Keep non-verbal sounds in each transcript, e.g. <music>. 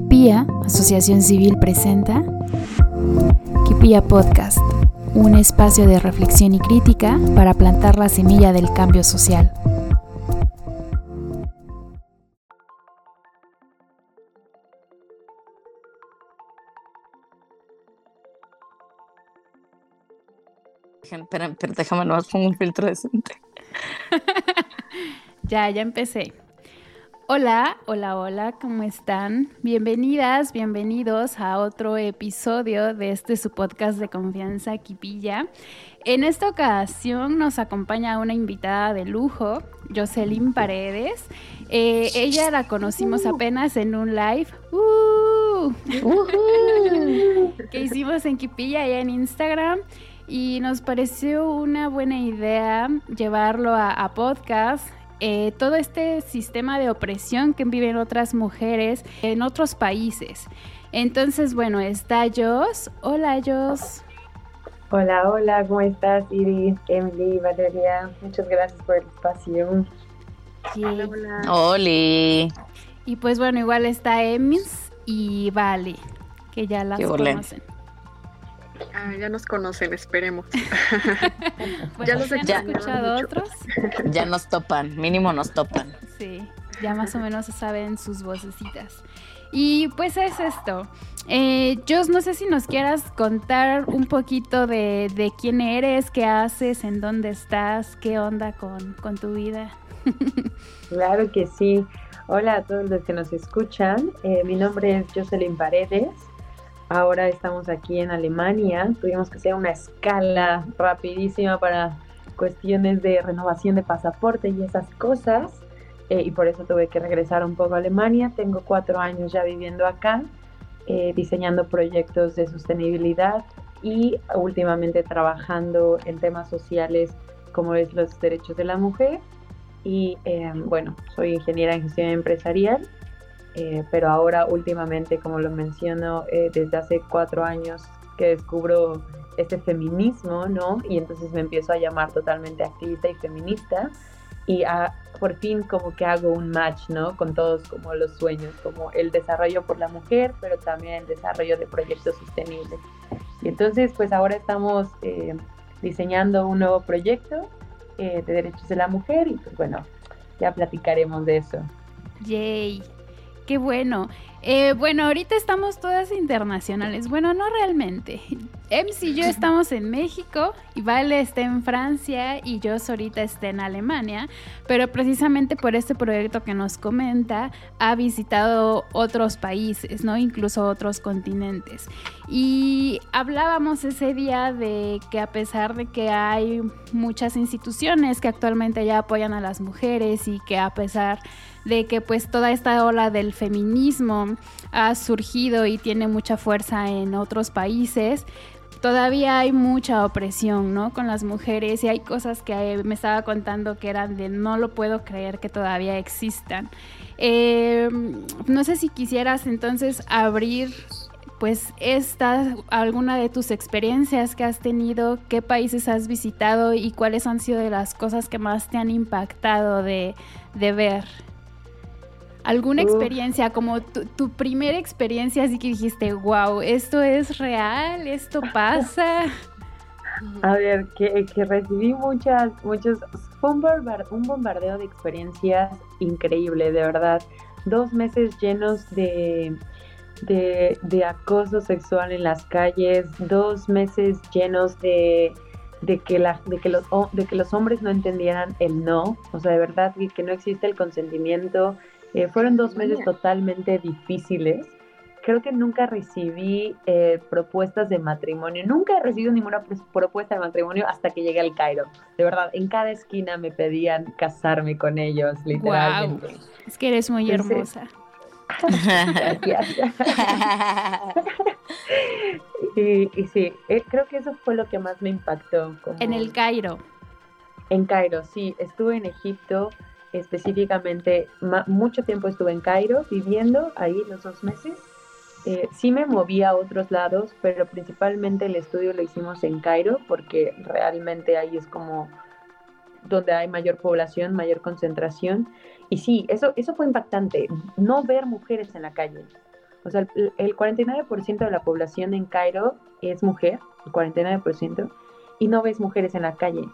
Kipia, Asociación Civil, presenta Kipia Podcast, un espacio de reflexión y crítica para plantar la semilla del cambio social. Espera, pero déjame nomás pongo un filtro decente. <laughs> ya, ya empecé. Hola, hola, hola, ¿cómo están? Bienvenidas, bienvenidos a otro episodio de este su podcast de confianza Kipilla. En esta ocasión nos acompaña una invitada de lujo, Jocelyn Paredes. Eh, ella la conocimos apenas en un live uh, <laughs> que hicimos en Kipilla y en Instagram y nos pareció una buena idea llevarlo a, a podcast eh, todo este sistema de opresión que viven otras mujeres en otros países. Entonces, bueno, está Jos. Hola, Jos. Hola, hola, ¿cómo estás, Iris, Emily, Valeria? Muchas gracias por el espacio. Hola, hola. Y pues bueno, igual está Emis y Vale, que ya las conocen. Ah, ya nos conocen, esperemos. <laughs> ya los he escuchado otros. <laughs> Ya nos topan, mínimo nos topan. Sí, ya más o menos saben sus vocecitas. Y pues es esto. Eh, Jos, no sé si nos quieras contar un poquito de, de, quién eres, qué haces, en dónde estás, qué onda con, con tu vida. <laughs> claro que sí. Hola a todos los que nos escuchan. Eh, mi nombre es Jocelyn Paredes. Ahora estamos aquí en Alemania. Tuvimos que hacer una escala rapidísima para cuestiones de renovación de pasaporte y esas cosas. Eh, y por eso tuve que regresar un poco a Alemania. Tengo cuatro años ya viviendo acá, eh, diseñando proyectos de sostenibilidad y últimamente trabajando en temas sociales como es los derechos de la mujer. Y eh, bueno, soy ingeniera en gestión empresarial eh, pero ahora últimamente, como lo menciono, eh, desde hace cuatro años que descubro este feminismo, ¿no? Y entonces me empiezo a llamar totalmente activista y feminista y por fin como que hago un match, ¿no? Con todos como los sueños, como el desarrollo por la mujer, pero también el desarrollo de proyectos sostenibles. Y entonces, pues ahora estamos eh, diseñando un nuevo proyecto de derechos de la mujer y pues bueno, ya platicaremos de eso. Yay qué bueno. Eh, bueno, ahorita estamos todas internacionales. Bueno, no realmente. Ems y yo estamos en México, y Vale está en Francia y yo ahorita está en Alemania, pero precisamente por este proyecto que nos comenta ha visitado otros países, ¿no? Incluso otros continentes. Y hablábamos ese día de que a pesar de que hay muchas instituciones que actualmente ya apoyan a las mujeres y que a pesar de que pues toda esta ola del feminismo ha surgido y tiene mucha fuerza en otros países, todavía hay mucha opresión, ¿no? Con las mujeres y hay cosas que me estaba contando que eran de no lo puedo creer que todavía existan. Em, no sé si quisieras entonces abrir pues esta, alguna de tus experiencias que has tenido, qué países has visitado y cuáles han sido de las cosas que más te han impactado de, de ver. ¿Alguna experiencia, como tu, primera experiencia, así que dijiste, wow, esto es real, esto pasa? <laughs> A ver, que, recibí muchas, muchos, fue un, bombardeo de experiencias increíble, de verdad. Dos meses llenos de, de, acoso sexual en las calles, dos meses llenos de, de que, la, de, que los, de que los hombres no entendieran el no, o sea, de verdad que, que no existe el consentimiento, eh, fueron dos meses totalmente difíciles. Creo que nunca recibí eh, propuestas de matrimonio. Nunca he recibido ninguna propuesta de matrimonio hasta que llegué al Cairo. De verdad, en cada esquina me pedían casarme con ellos, literalmente. Es que eres muy hermosa. <laughs> Gracias. y, sí, eh, creo que eso fue lo que más me impactó. En el Cairo. En Cairo, sí. Estuve en Egipto específicamente mucho tiempo estuve en Cairo viviendo ahí los dos meses. Eh, sí me moví a otros lados, pero principalmente el estudio lo hicimos en Cairo porque realmente ahí es como donde hay mayor población, mayor concentración. Y sí, eso, eso fue impactante, no ver mujeres en la calle. O sea, el, el 49% de la población en Cairo es mujer, el 49%, y no ves mujeres en la calle.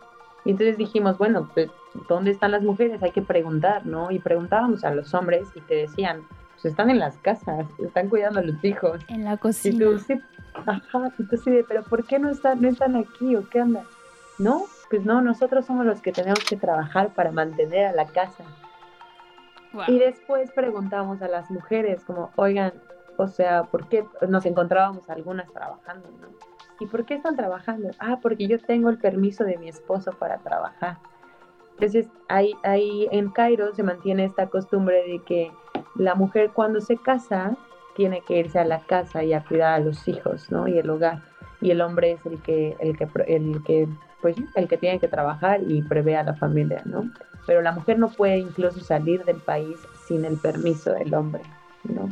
Y entonces dijimos, bueno, pues, ¿dónde están las mujeres? Hay que preguntar, ¿no? Y preguntábamos a los hombres y te decían, pues están en las casas, están cuidando a los hijos. En la Y cocina. tú, sí, ajá, y tú sí de, pero ¿por qué no están, no están aquí o qué onda? No, pues no, nosotros somos los que tenemos que trabajar para mantener a la casa. Y después preguntamos a las mujeres como, oigan, o sea, ¿por qué nos encontrábamos algunas trabajando, no? ¿Y por qué están trabajando? Ah, porque yo tengo el permiso de mi esposo para trabajar. Entonces, ahí, ahí en Cairo se mantiene esta costumbre de que la mujer cuando se casa tiene que irse a la casa y a cuidar a los hijos, ¿no? Y el hogar. Y el hombre es el que, el que, el que, pues, el que tiene que trabajar y prevé a la familia, ¿no? Pero la mujer no puede incluso salir del país sin el permiso del hombre, ¿no?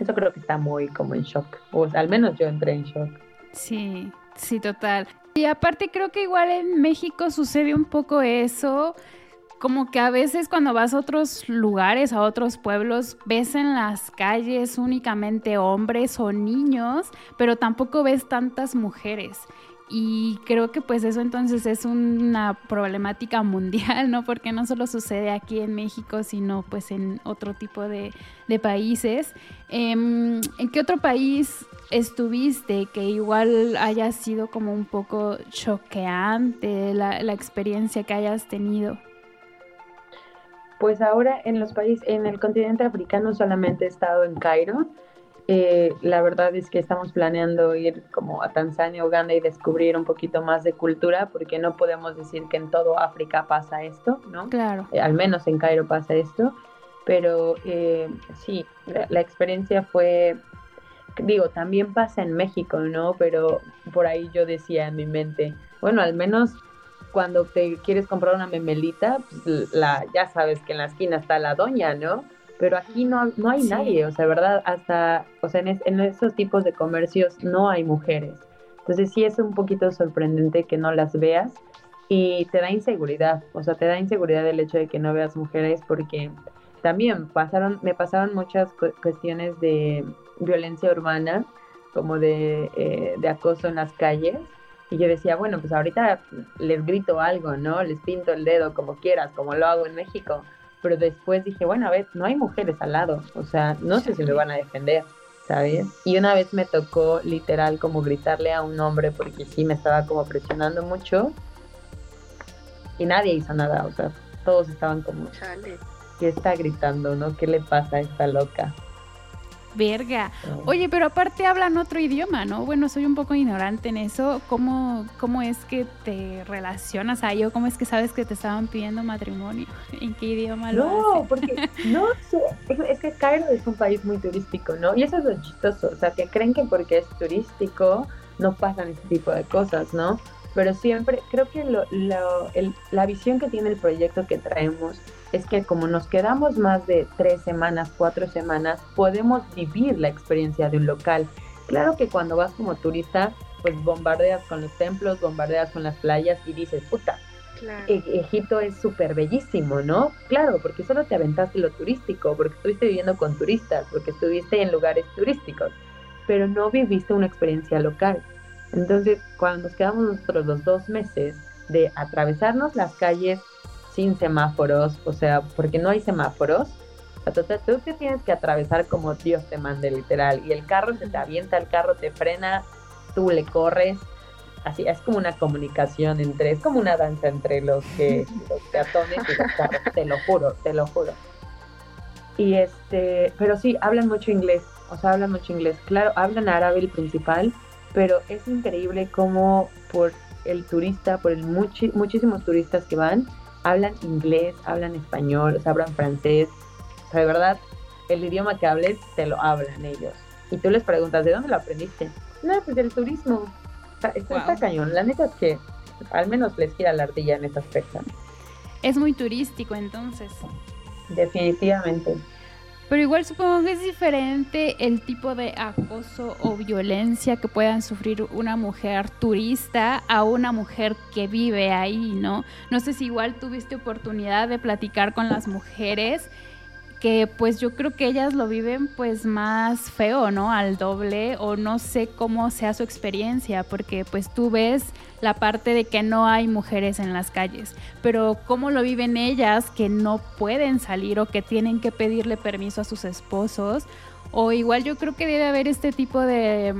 Eso creo que está muy como en shock. O al menos yo entré en shock. Sí, sí, total. Y aparte creo que igual en México sucede un poco eso, como que a veces cuando vas a otros lugares, a otros pueblos, ves en las calles únicamente hombres o niños, pero tampoco ves tantas mujeres. Y creo que pues eso entonces es una problemática mundial, ¿no? Porque no solo sucede aquí en México, sino pues en otro tipo de, países. Em, ¿En qué otro país estuviste que igual haya sido como un poco choqueante la, la experiencia que hayas tenido? Pues ahora en los países, en el continente africano solamente he estado en Cairo. Eh, la verdad es que estamos planeando ir como a Tanzania, Uganda y descubrir un poquito más de cultura, porque no podemos decir que en todo África pasa esto, ¿no? Claro. Eh, al menos en Cairo pasa esto, pero eh, sí, la, la experiencia fue, digo, también pasa en México, ¿no? Pero por ahí yo decía en mi mente, bueno, al menos cuando te quieres comprar una memelita, pues la, ya sabes que en la esquina está la doña, ¿no? Pero aquí no, no hay Sí. nadie, o sea, ¿verdad? Hasta, o sea, en, es- en esos tipos de comercios no hay mujeres. Entonces sí es un poquito sorprendente que no las veas y te da inseguridad, o sea, te da inseguridad el hecho de que no veas mujeres porque también pasaron, me pasaron muchas cu- cuestiones de violencia urbana, como de, eh, de acoso en las calles. Y yo decía, bueno, pues ahorita les grito algo, ¿no? Les pinto el dedo como quieras, como lo hago en México. Pero después dije, bueno, a ver, no hay mujeres al lado. O sea, no sé si me van a defender, ¿sabes? Y una vez me tocó literal como gritarle a un hombre porque sí me estaba como presionando mucho. Y nadie hizo nada, o sea, todos estaban como. ¿qué está gritando, no? ¿Qué le pasa a esta loca? Verga. Oye, pero aparte hablan otro idioma, ¿no? Bueno, soy un poco ignorante en eso. ¿Cómo, cómo es que te relacionas ahí o cómo es que sabes que te estaban pidiendo matrimonio? <laughs> ¿En qué idioma lo No, hacen? porque <laughs> no sé, es, es que Cairo es un país muy turístico, ¿no? Y eso es lo chistoso, o sea, que creen que porque es turístico no pasan ese tipo de cosas, ¿no? Pero siempre, creo que lo, lo- el- la visión que tiene el proyecto que traemos es que como nos quedamos más de tres semanas, cuatro semanas, podemos vivir la experiencia de un local. Claro que cuando vas como turista, pues bombardeas con los templos, bombardeas con las playas y dices, puta, Claro. E- Egipto es súper bellísimo, ¿no? Claro, porque solo te aventaste lo turístico, porque estuviste viviendo con turistas, porque estuviste en lugares turísticos, pero no viviste una experiencia local. Entonces, cuando nos quedamos nosotros los dos meses de atravesarnos las calles sin semáforos, o sea, porque no hay semáforos, tú te tienes que atravesar como Dios te mande, literal, y el carro se te avienta, el carro te frena, tú le corres, así es como una comunicación entre, es como una danza entre los que <laughs> los peatones y los carros, te lo juro, te lo juro. Y este, pero sí, hablan mucho inglés, o sea, hablan mucho inglés. Claro, hablan árabe el principal, pero es increíble cómo por el turista, por el muchísimos turistas que van, hablan inglés, hablan español, o sea, hablan francés. O sea, de verdad, el idioma que hables, te lo hablan ellos. Y tú les preguntas, ¿de dónde lo aprendiste? No, pues del turismo. Está, está- está Wow. cañón. La neta es que al menos les gira la ardilla en ese aspecto. Es muy turístico entonces. Definitivamente. Pero igual supongo que es diferente el tipo de acoso o violencia que puedan sufrir una mujer turista a una mujer que vive ahí, ¿no? No sé si igual tuviste oportunidad de platicar con las mujeres que pues yo creo que ellas lo viven pues más feo, ¿no? Al doble o no sé cómo sea su experiencia, porque pues tú ves la parte de que no hay mujeres en las calles, pero cómo lo viven ellas que no pueden salir o que tienen que pedirle permiso a sus esposos, o igual yo creo que debe haber este tipo de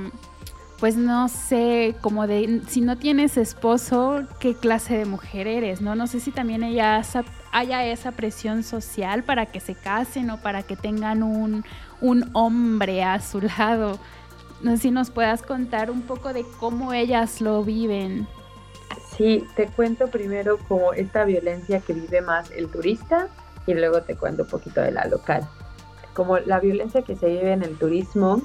pues no sé, como de si no tienes esposo, qué clase de mujer eres, ¿no? No sé si también ella haya esa presión social para que se casen o para que tengan un, un hombre a su lado. No sé si nos puedas contar un poco de cómo ellas lo viven. Sí, te cuento primero como esta violencia que vive más el turista y luego te cuento un poquito de la local. Como la violencia que se vive en el turismo,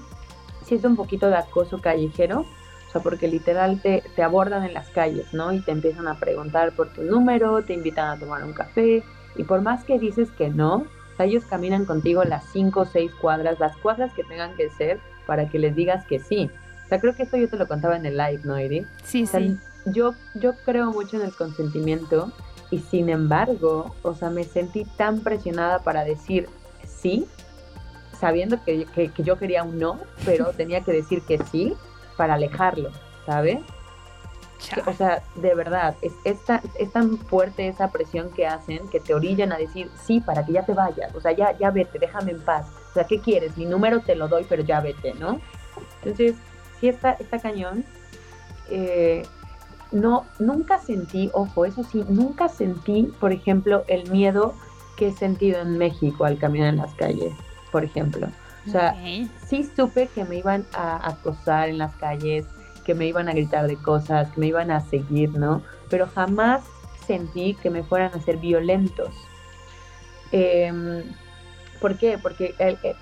sí es un poquito de acoso callejero, o sea, porque literal te, te abordan en las calles, ¿no? Y te empiezan a preguntar por tu número, te invitan a tomar un café, y por más que dices que no, o sea, ellos caminan contigo las cinco o seis cuadras, las cuadras que tengan que ser para que les digas que sí. O sea, creo que esto yo te lo contaba en el live, ¿no, Iri? Sí, sí. Yo, yo creo mucho en el consentimiento y sin embargo, o sea, me sentí tan presionada para decir sí sabiendo que, yo quería un no, pero <laughs> tenía que decir que sí para alejarlo, ¿sabes? O sea, de verdad, es, es, tan, fuerte esa presión que hacen que te orillan a decir sí para que ya te vayas, o sea, ya, ya vete, déjame en paz. O sea, ¿qué quieres? Mi número te lo doy, pero ya vete, ¿no? Entonces, sí está, está cañón. Eh, no, nunca sentí, ojo, eso sí, nunca sentí, por ejemplo, el miedo que he sentido en México al caminar en las calles por ejemplo. O sea, sí supe que me iban a acosar en las calles, que me iban a gritar de cosas, que me iban a seguir, ¿no? Pero jamás sentí que me fueran a ser violentos. Em, ¿Por qué? Porque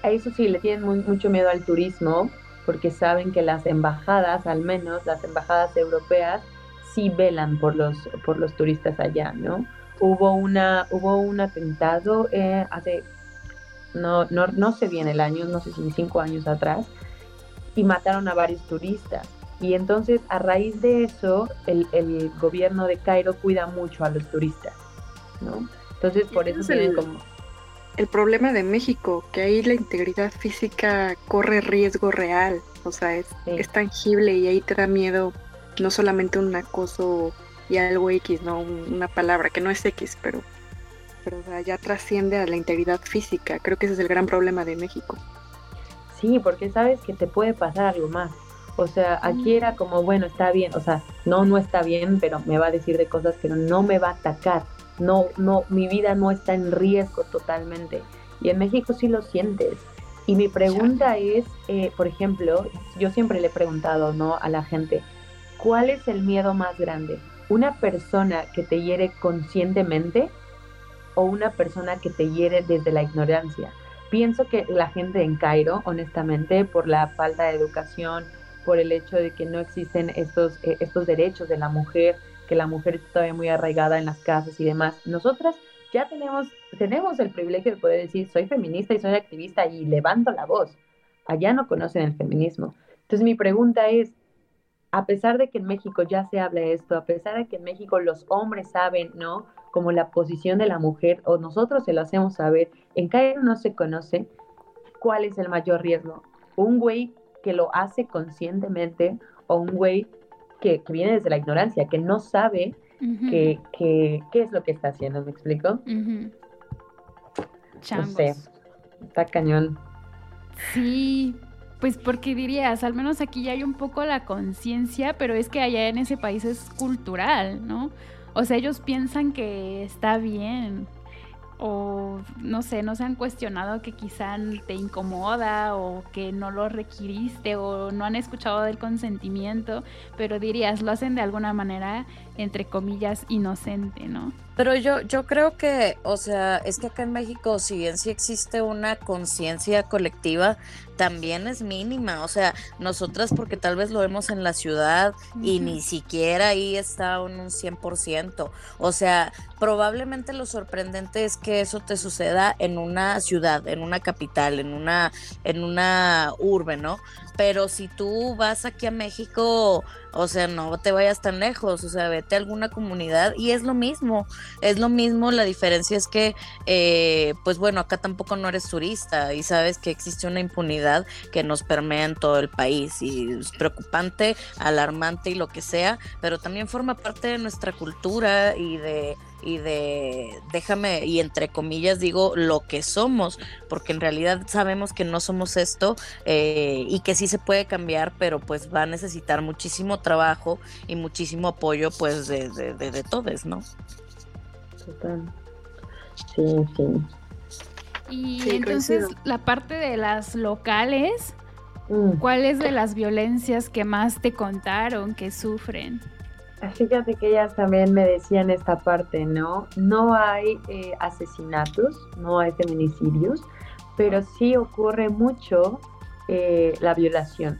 a eso sí le tienen mucho miedo al turismo, porque saben que las embajadas, al menos las embajadas europeas, sí velan por los, por los turistas allá, ¿no? Hubo, una, hubo un atentado eh, hace no, no, no sé bien el año, no sé si cinco años atrás, y mataron a varios turistas. Y entonces a raíz de eso, el, el gobierno de Cairo cuida mucho a los turistas, ¿no? Entonces por eso tienen el, como... El problema de México, que ahí la integridad física corre riesgo real, o sea, es, es tangible y ahí te da miedo no solamente un acoso y algo X, ¿no? Una palabra que no es X, pero pero ya trasciende a la integridad física. Creo que ese es el gran problema de México. Sí, porque sabes que te puede pasar algo más. O sea, aquí mm. era como, bueno, está bien, o sea, no, no está bien, pero me va a decir de cosas, pero no me va a atacar. No, no, mi vida no está en riesgo totalmente. Y en México sí lo sientes. Y mi pregunta es, eh, por ejemplo, yo siempre le he preguntado, ¿no? A la gente, ¿cuál es el miedo más grande? ¿Una persona que te hiere conscientemente o una persona que te hiere desde la ignorancia. Pienso que la gente en Cairo, honestamente, por la falta de educación, por el hecho de que no existen estos, eh, estos derechos de la mujer, que la mujer está todavía muy arraigada en las casas y demás, nosotras ya tenemos, tenemos el privilegio de poder decir, soy feminista y soy activista y levanto la voz. Allá no conocen el feminismo. Entonces mi pregunta es, a pesar de que en México ya se habla esto, a pesar de que en México los hombres saben, ¿no? Como la posición de la mujer, o nosotros se lo hacemos saber, en Cairo no se conoce cuál es el mayor riesgo. Un güey que lo hace conscientemente o un güey que, viene desde la ignorancia, que no sabe qué es lo que está haciendo, ¿me explico? No sé, está cañón. Sí, pues porque dirías, al menos aquí ya hay un poco la conciencia, pero es que allá en ese país es cultural, ¿no? O sea, ellos piensan que está bien. O no sé, no se han cuestionado que quizá te incomoda o que no lo requiriste o no han escuchado del consentimiento, pero dirías, lo hacen de alguna manera, entre comillas, inocente, ¿no? Pero yo, yo creo que, o sea, es que acá en México, si bien sí existe una conciencia colectiva, también es mínima. O sea, nosotras porque tal vez lo vemos en la ciudad y ni siquiera ahí está un, un 100%. O sea, probablemente lo sorprendente es que eso te suceda en una ciudad, en una capital, en una, en una urbe, ¿no? Pero si tú vas aquí a México, O sea, no te vayas tan lejos, o sea, vete a alguna comunidad y es lo mismo, es lo mismo, la diferencia es que, eh, pues bueno, acá tampoco no eres turista y sabes que existe una impunidad que nos permea en todo el país y es preocupante, alarmante y lo que sea, pero también forma parte de nuestra cultura y de y de, déjame, y entre comillas digo, lo que somos, porque en realidad sabemos que no somos esto eh, y que sí se puede cambiar, pero pues va a necesitar muchísimo trabajo y muchísimo apoyo pues de, de, de, todos, ¿no? Total. Sí, sí. Y entonces la parte de las locales, mm. ¿cuáles de las violencias que más te contaron que sufren? Fíjate que ellas también me decían esta parte, ¿no? No hay eh, asesinatos, no hay feminicidios, pero sí ocurre mucho eh, la violación.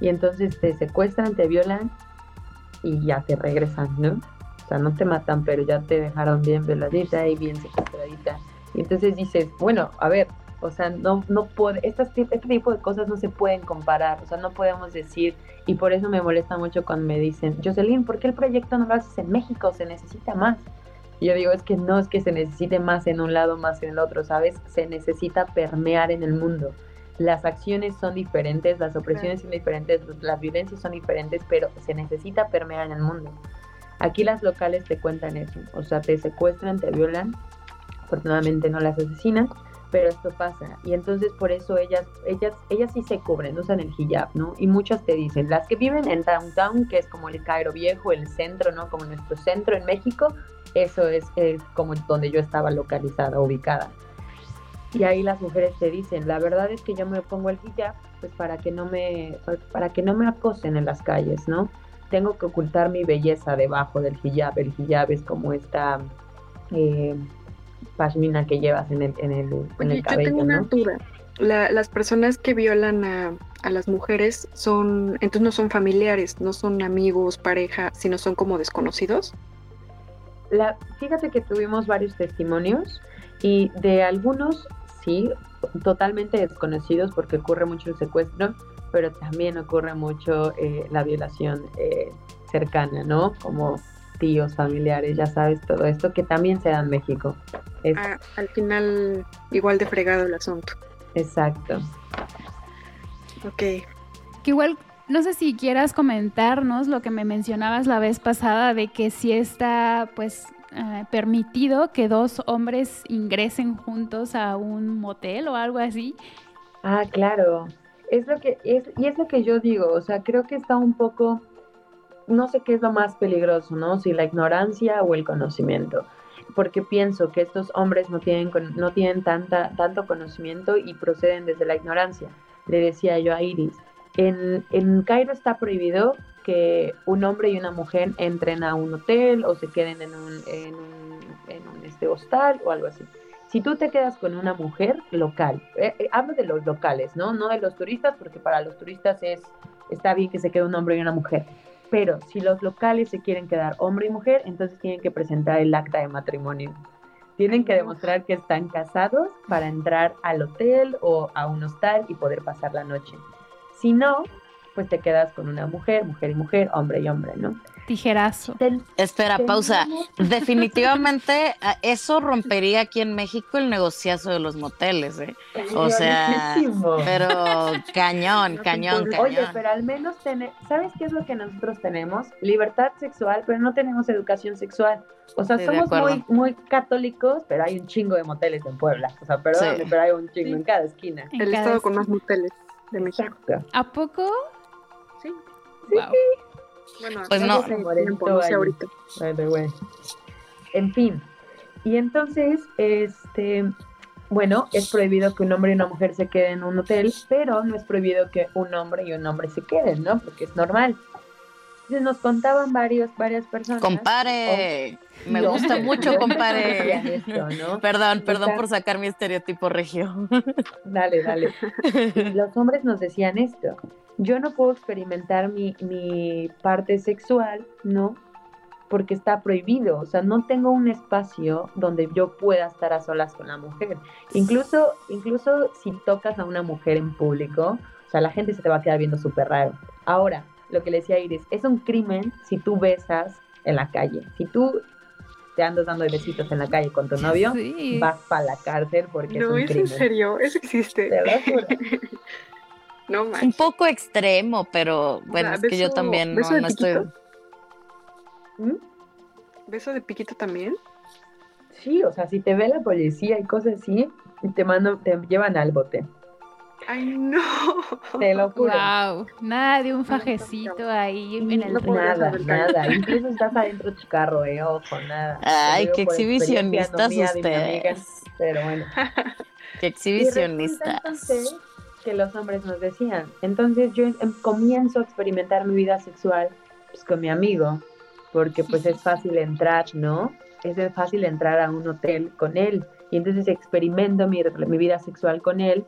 Y entonces te secuestran, te violan y ya te regresan, ¿no? O sea, no te matan, pero ya te dejaron bien violadita y bien secuestradita. Y entonces dices, bueno, a ver, o sea, no, no puede, este tipo de cosas no se pueden comparar, o sea, no podemos decir, y por eso me molesta mucho cuando me dicen, Jocelyn, ¿por qué el proyecto no lo haces en México? Se necesita más. Y yo digo, es que no es que se necesite más en un lado, más en el otro, ¿sabes? Se necesita permear en el mundo. Las acciones son diferentes, las opresiones son diferentes, las violencias son diferentes, pero se necesita permear en el mundo. Aquí las locales te cuentan eso, o sea, te secuestran, te violan, afortunadamente no las asesinan, pero esto pasa. Y entonces por eso ellas ellas ellas sí se cubren usan el hijab no y muchas te dicen las que viven en downtown que es como el Cairo viejo el centro no como nuestro centro en México eso es, como donde yo estaba localizada ubicada. Y ahí las mujeres te dicen la verdad es que yo me pongo el hijab pues para que no me para que no me acosen en las calles no tengo que ocultar mi belleza debajo del hijab. El hijab es como esta eh, pashmina que llevas en el, en el, en el cabello. Yo tengo una duda. las personas que violan a, a, las mujeres son, entonces no son familiares, no son amigos, pareja, sino son como desconocidos. La, fíjate que tuvimos varios testimonios y de algunos sí, totalmente desconocidos porque ocurre mucho el secuestro, pero también ocurre mucho eh, la violación eh, cercana, ¿no? Como tíos, familiares, ya sabes, todo esto que también se da en México. Ah, al final, igual de fregado el asunto. Exacto. Ok. Que igual, no sé si quieras comentarnos lo que me mencionabas la vez pasada de que si está, pues, eh, permitido que dos hombres ingresen juntos a un motel o algo así. Ah, claro. Es lo que es y es lo que yo digo, o sea, creo que está un poco no sé qué es lo más peligroso, ¿no? Si la ignorancia o el conocimiento. Porque pienso que estos hombres no tienen, no tienen tanta, tanto conocimiento y proceden desde la ignorancia. Le decía yo a Iris, en, en Cairo está prohibido que un hombre y una mujer entren a un hotel o se queden en un, en un, este hostal o algo así. Si tú te quedas con una mujer local, eh, eh, hablo de los locales, ¿no? No de los turistas, porque para los turistas es, está bien que se quede un hombre y una mujer pero si los locales se quieren quedar hombre y mujer, entonces tienen que presentar el acta de matrimonio. Tienen que demostrar que están casados para entrar al hotel o a un hostal y poder pasar la noche. Si no, pues te quedas con una mujer, mujer y mujer, hombre y hombre, ¿no? Tijerazo. Espera, pausa. <laughs> Definitivamente eso rompería aquí en México el negociazo de los moteles, ¿eh? O sea, pero cañón, cañón, cañón. Oye, pero al menos tener, ¿sabes qué es lo que nosotros tenemos? Libertad sexual, pero no tenemos educación sexual. O sea, somos muy, muy católicos, pero hay un chingo de moteles en Puebla. O sea, perdón, pero hay un chingo en cada esquina. el estado con más moteles de México. ¿A poco? Sí. Sí. Bueno, pues no. ahorita. En fin. Y entonces, este, bueno, es prohibido que un hombre y una mujer se queden en un hotel, pero no es prohibido que un hombre y un hombre se queden, ¿no? Porque es normal. Entonces nos contaban varios, varias personas. Compare. Me gusta mucho, <laughs> compare. <laughs> Perdón, perdón por sacar mi estereotipo regio. <laughs> Dale, dale. los hombres nos decían esto yo no puedo experimentar mi, mi parte sexual, ¿no? Porque está prohibido, o sea, no tengo un espacio donde yo pueda estar a solas con la mujer. Incluso, incluso si tocas a una mujer en público, o sea, la gente se te va a quedar viendo súper raro. Ahora, lo que le decía Iris, es un crimen si tú besas en la calle. Si tú te andas dando besitos en la calle con tu novio, vas para la cárcel porque no, es un en serio, eso existe. <laughs> no más. Un poco extremo, pero bueno, es que yo también no, no estoy. ¿Mm? ¿Beso de piquito también? Sí, o sea, si te ve la policía y cosas así, te mando, te llevan al bote. Ay, no. Te lo juro. Wow. Nada de un fajecito ahí en el Nada, nada. <laughs> Incluso estás adentro de carro, eh. Ojo, nada. Ay, qué exhibicionistas ustedes. pero bueno. <laughs> Qué exhibicionistas. que los hombres nos decían. Entonces yo em, comienzo a experimentar mi vida sexual pues, con mi amigo, porque pues es fácil entrar, ¿no? Es fácil entrar a un hotel con él. Y entonces experimento mi, mi vida sexual con él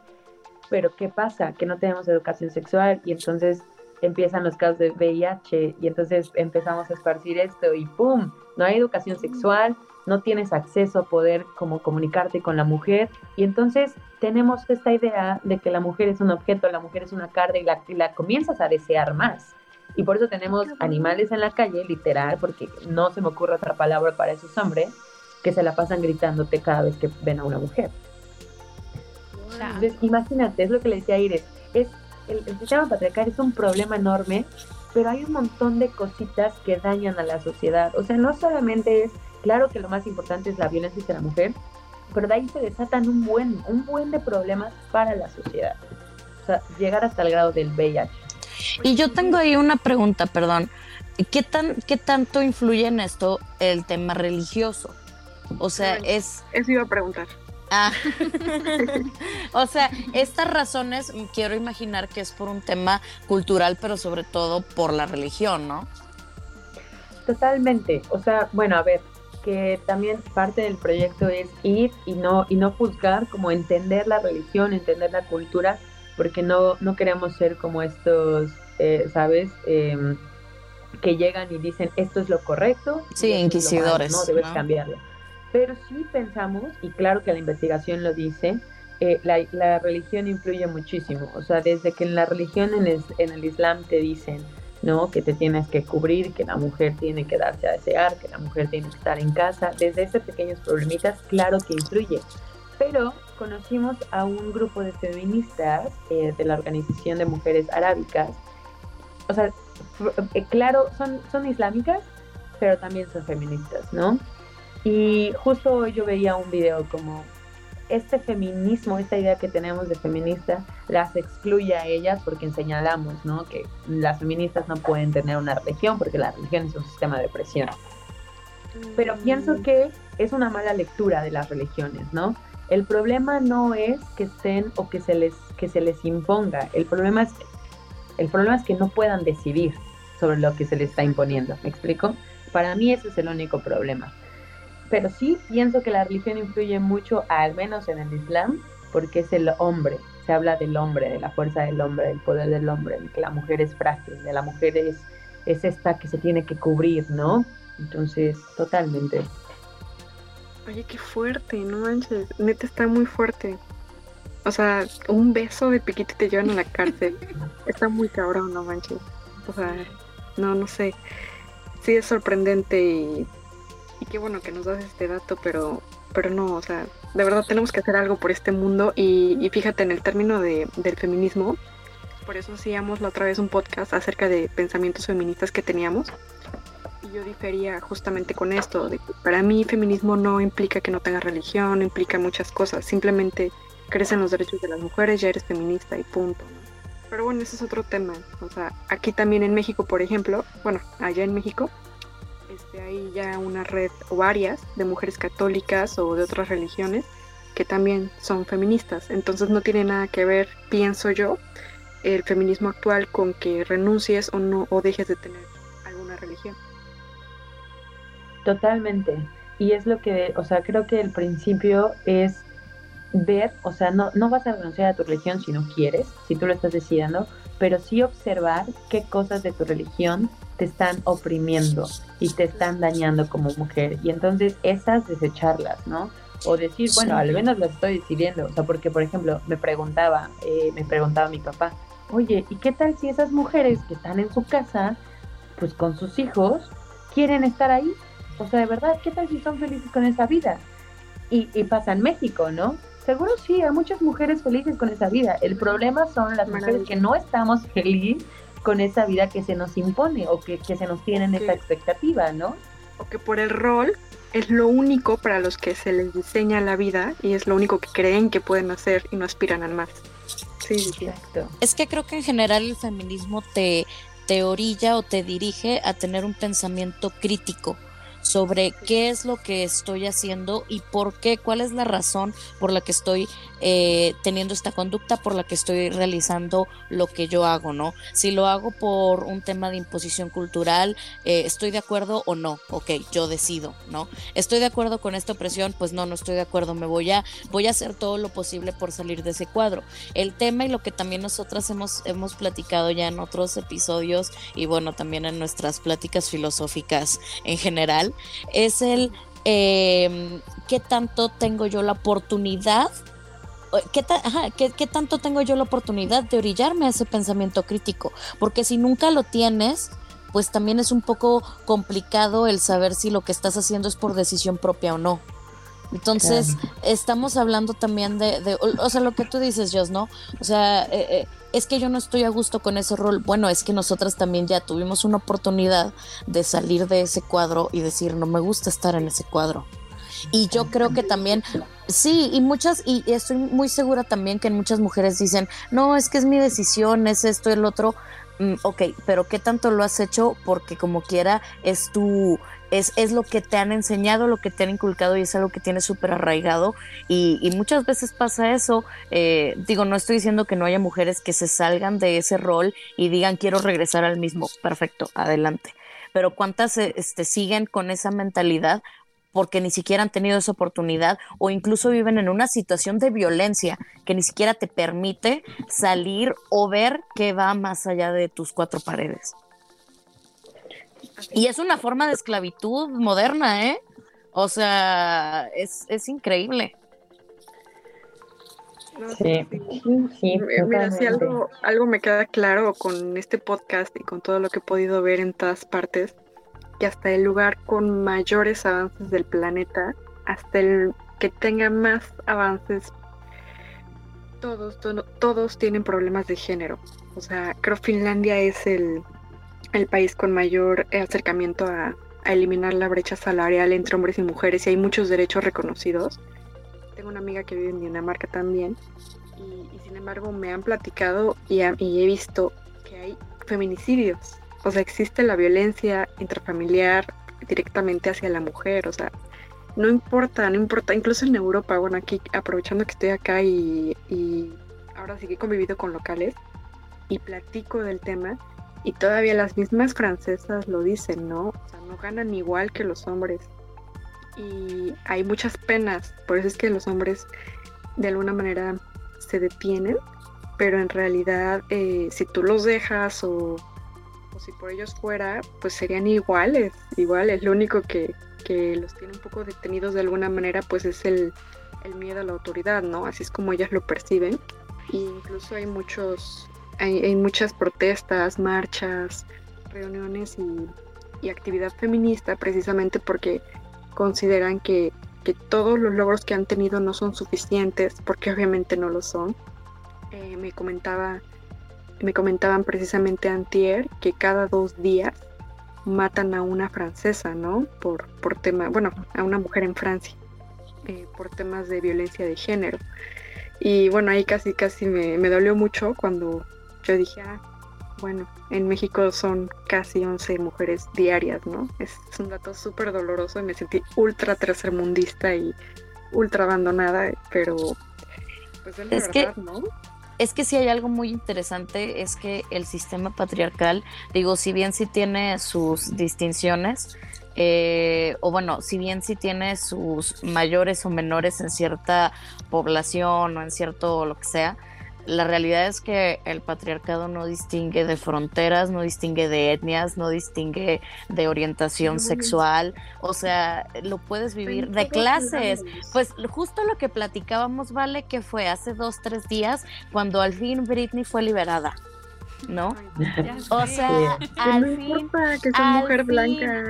pero ¿qué pasa? Que no tenemos educación sexual y entonces empiezan los casos de VIH y entonces empezamos a esparcir esto y ¡pum! No hay educación sexual, no tienes acceso a poder como comunicarte con la mujer y entonces tenemos esta idea de que la mujer es un objeto, la mujer es una carne y la, y la comienzas a desear más. Y por eso tenemos animales en la calle, literal, porque no se me ocurre otra palabra para esos hombres, que se la pasan gritándote cada vez que ven a una mujer. Entonces, imagínate, es lo que le decía Iris, es, el, sistema patriarcal es un problema enorme, pero hay un montón de cositas que dañan a la sociedad. O sea, no solamente es, claro que lo más importante es la violencia hacia la mujer, pero de ahí se desatan un buen, un buen de problemas para la sociedad. O sea, llegar hasta el grado del VIH. Y yo tengo ahí una pregunta, perdón. ¿Qué, tan, ¿Qué tanto influye en esto el tema religioso? O sea, es... Eso iba a preguntar. Ah. o sea, estas razones quiero imaginar que es por un tema cultural, pero sobre todo por la religión, ¿no? Totalmente. O sea, bueno, a ver, que también parte del proyecto es ir y no y no juzgar, como entender la religión, entender la cultura, porque no no queremos ser como estos, eh, ¿sabes? Em, que llegan y dicen esto es lo correcto. Sí, inquisidores. no debes cambiarlo pero sí pensamos, y claro que la investigación lo dice, eh, la, religión influye muchísimo. O sea, desde que en la religión, en el, en el Islam te dicen, ¿no? Que te tienes que cubrir, que la mujer tiene que darse a desear, que la mujer tiene que estar en casa. Desde esos pequeños problemitas, claro que influye. Pero conocimos a un grupo de feministas eh, de la Organización de Mujeres Arábicas. O sea, eh, claro, son, son islámicas, pero también son feministas, ¿no? Y justo hoy yo veía un video como este feminismo, esta idea que tenemos de feminista, las excluye a ellas porque señalamos, ¿no? Que las feministas no pueden tener una religión porque la religión es un sistema de opresión. Pero pienso mm. que es una mala lectura de las religiones, ¿no? El problema no es que estén o que se les que se les imponga. El problema es el problema es que no puedan decidir sobre lo que se les está imponiendo. ¿Me explico? Para mí ese es el único problema pero sí pienso que la religión influye mucho, al menos en el Islam, porque es el hombre, se habla del hombre, de la fuerza del hombre, del poder del hombre, de que la mujer es frágil, de la mujer es, es esta que se tiene que cubrir, ¿no? Entonces, totalmente. Oye, qué fuerte, no manches, neta está muy fuerte. O sea, un beso de piquito te llevan a la cárcel. está muy cabrón, no manches. O sea, no, no sé. Sí es sorprendente y y qué bueno que nos das este dato, pero, pero no, o sea, de verdad tenemos que hacer algo por este mundo y, fíjate en el término de, del feminismo, por eso hacíamos la otra vez un podcast acerca de pensamientos feministas que teníamos y yo difería justamente con esto, de que para mí feminismo no implica que no tengas religión, implica muchas cosas, simplemente crees en los derechos de las mujeres, ya eres feminista y punto. Pero bueno, ese es otro tema. O sea, aquí también en México, por ejemplo, bueno, allá en México, este, hay ya una red o varias de mujeres católicas o de otras religiones que también son feministas. Entonces no tiene nada que ver, pienso yo, el feminismo actual con que renuncies o no o dejes de tener alguna religión. Totalmente. Y es lo que, o sea, creo que el principio es ver, o sea, no, no vas a renunciar a tu religión si no quieres, si tú lo estás decidiendo, pero sí observar qué cosas de tu religión te están oprimiendo y te están dañando como mujer. Y entonces esas desecharlas, ¿no? O decir, bueno, al menos las estoy decidiendo. O sea, porque, por ejemplo, me preguntaba, eh, me preguntaba mi papá, Oye, ¿y qué tal si esas mujeres que están en su casa, pues con sus hijos, quieren estar ahí? O sea, de verdad, ¿qué tal si son felices con esa vida? Y, y pasa en México, ¿no? Seguro sí, hay muchas mujeres felices con esa vida. El problema son las mujeres que no estamos felices con esa vida que se nos impone o que, se nos tiene en esa expectativa, ¿no? O que por el rol es lo único para los que se les diseña la vida y es lo único que creen que pueden hacer y no aspiran al más. Sí, exacto. Es que creo que en general el feminismo te, te orilla o te dirige a tener un pensamiento crítico sobre qué es lo que estoy haciendo y por qué, cuál es la razón por la que estoy eh, teniendo esta conducta, por la que estoy realizando lo que yo hago, ¿no? Si lo hago por un tema de imposición cultural, eh, ¿estoy de acuerdo o no? Ok, yo decido, ¿no? ¿Estoy de acuerdo con esta opresión? Pues no, no estoy de acuerdo, me voy a, voy a hacer todo lo posible por salir de ese cuadro. El tema y lo que también nosotras hemos, hemos platicado ya en otros episodios y bueno, también en nuestras pláticas filosóficas en general, es el eh, qué tanto tengo yo la oportunidad ¿Qué, ¿qué, tanto tengo yo la oportunidad de orillarme a ese pensamiento crítico? Porque si nunca lo tienes, pues también es un poco complicado el saber si lo que estás haciendo es por decisión propia o no. Entonces, estamos hablando también de, o, sea, lo que tú dices, Jos, ¿no? O sea, eh, eh, es que yo no estoy a gusto con ese rol. Bueno, es que nosotras también ya tuvimos una oportunidad de salir de ese cuadro y decir, no me gusta estar en ese cuadro. Y yo creo que también, sí, y muchas, y estoy muy segura también que muchas mujeres dicen, no, es que es mi decisión, es esto, el otro. Mm, ok, pero ¿qué tanto lo has hecho? Porque como quiera, es tu, es, es lo que te han enseñado, lo que te han inculcado y es algo que tienes súper arraigado. Y, y, muchas veces pasa eso. Eh, digo, no estoy diciendo que no haya mujeres que se salgan de ese rol y digan quiero regresar al mismo. Perfecto, adelante pero cuántas este, siguen con esa mentalidad porque ni siquiera han tenido esa oportunidad o incluso viven en una situación de violencia que ni siquiera te permite salir o ver que va más allá de tus cuatro paredes. Y es una forma de esclavitud moderna, ¿eh? O sea, es, increíble. sí, sí, Mira, si algo, algo me queda claro con este podcast y con todo lo que he podido ver en todas partes, que hasta el lugar con mayores avances del planeta, hasta el que tenga más avances, todos, todos tienen problemas de género. O sea, creo Finlandia es el, país con mayor acercamiento a, eliminar la brecha salarial entre hombres y mujeres y hay muchos derechos reconocidos. Tengo una amiga que vive en Dinamarca también y, sin embargo me han platicado y, y he visto que hay feminicidios o sea, existe la violencia intrafamiliar directamente hacia la mujer, o sea, no importa, no importa, incluso en Europa, bueno, aquí aprovechando que estoy acá y, ahora sí que he convivido con locales y platico del tema y todavía las mismas francesas lo dicen, ¿no? O sea, no ganan igual que los hombres y hay muchas penas, por eso es que los hombres de alguna manera se detienen, pero en realidad eh, si tú los dejas o si por ellos fuera, pues serían iguales, iguales. Lo único que, los tiene un poco detenidos de alguna manera, pues es el, miedo a la autoridad, ¿no? Así es como ellas lo perciben. Y incluso hay muchos, hay, muchas protestas, marchas, reuniones y, actividad feminista precisamente porque consideran que, que, todos los logros que han tenido no son suficientes, porque obviamente no lo son. Eh, me comentaba me comentaban precisamente antier que cada dos días matan a una francesa, ¿no? Por, por tema, bueno, a una mujer en Francia, eh, por temas de violencia de género. Y bueno, ahí casi, casi me, me dolió mucho cuando yo dije, ah, bueno, en México son casi 11 mujeres diarias, ¿no? Es, un dato súper doloroso y me sentí ultra tercermundista y ultra abandonada, pero pues es la verdad, ¿no? es que si hay algo muy interesante, es que el sistema patriarcal, digo, si bien sí tiene sus distinciones, eh, o bueno, si bien sí tiene sus mayores o menores en cierta población o en cierto lo que sea, la realidad es que el patriarcado no distingue de fronteras, no distingue de etnias, no distingue de orientación sexual, o sea, lo puedes vivir de clases. Pues justo lo que platicábamos, vale, que fue hace dos, tres días, cuando al fin Britney fue liberada. ¿no? o sea, al no importa que sea mujer blanca,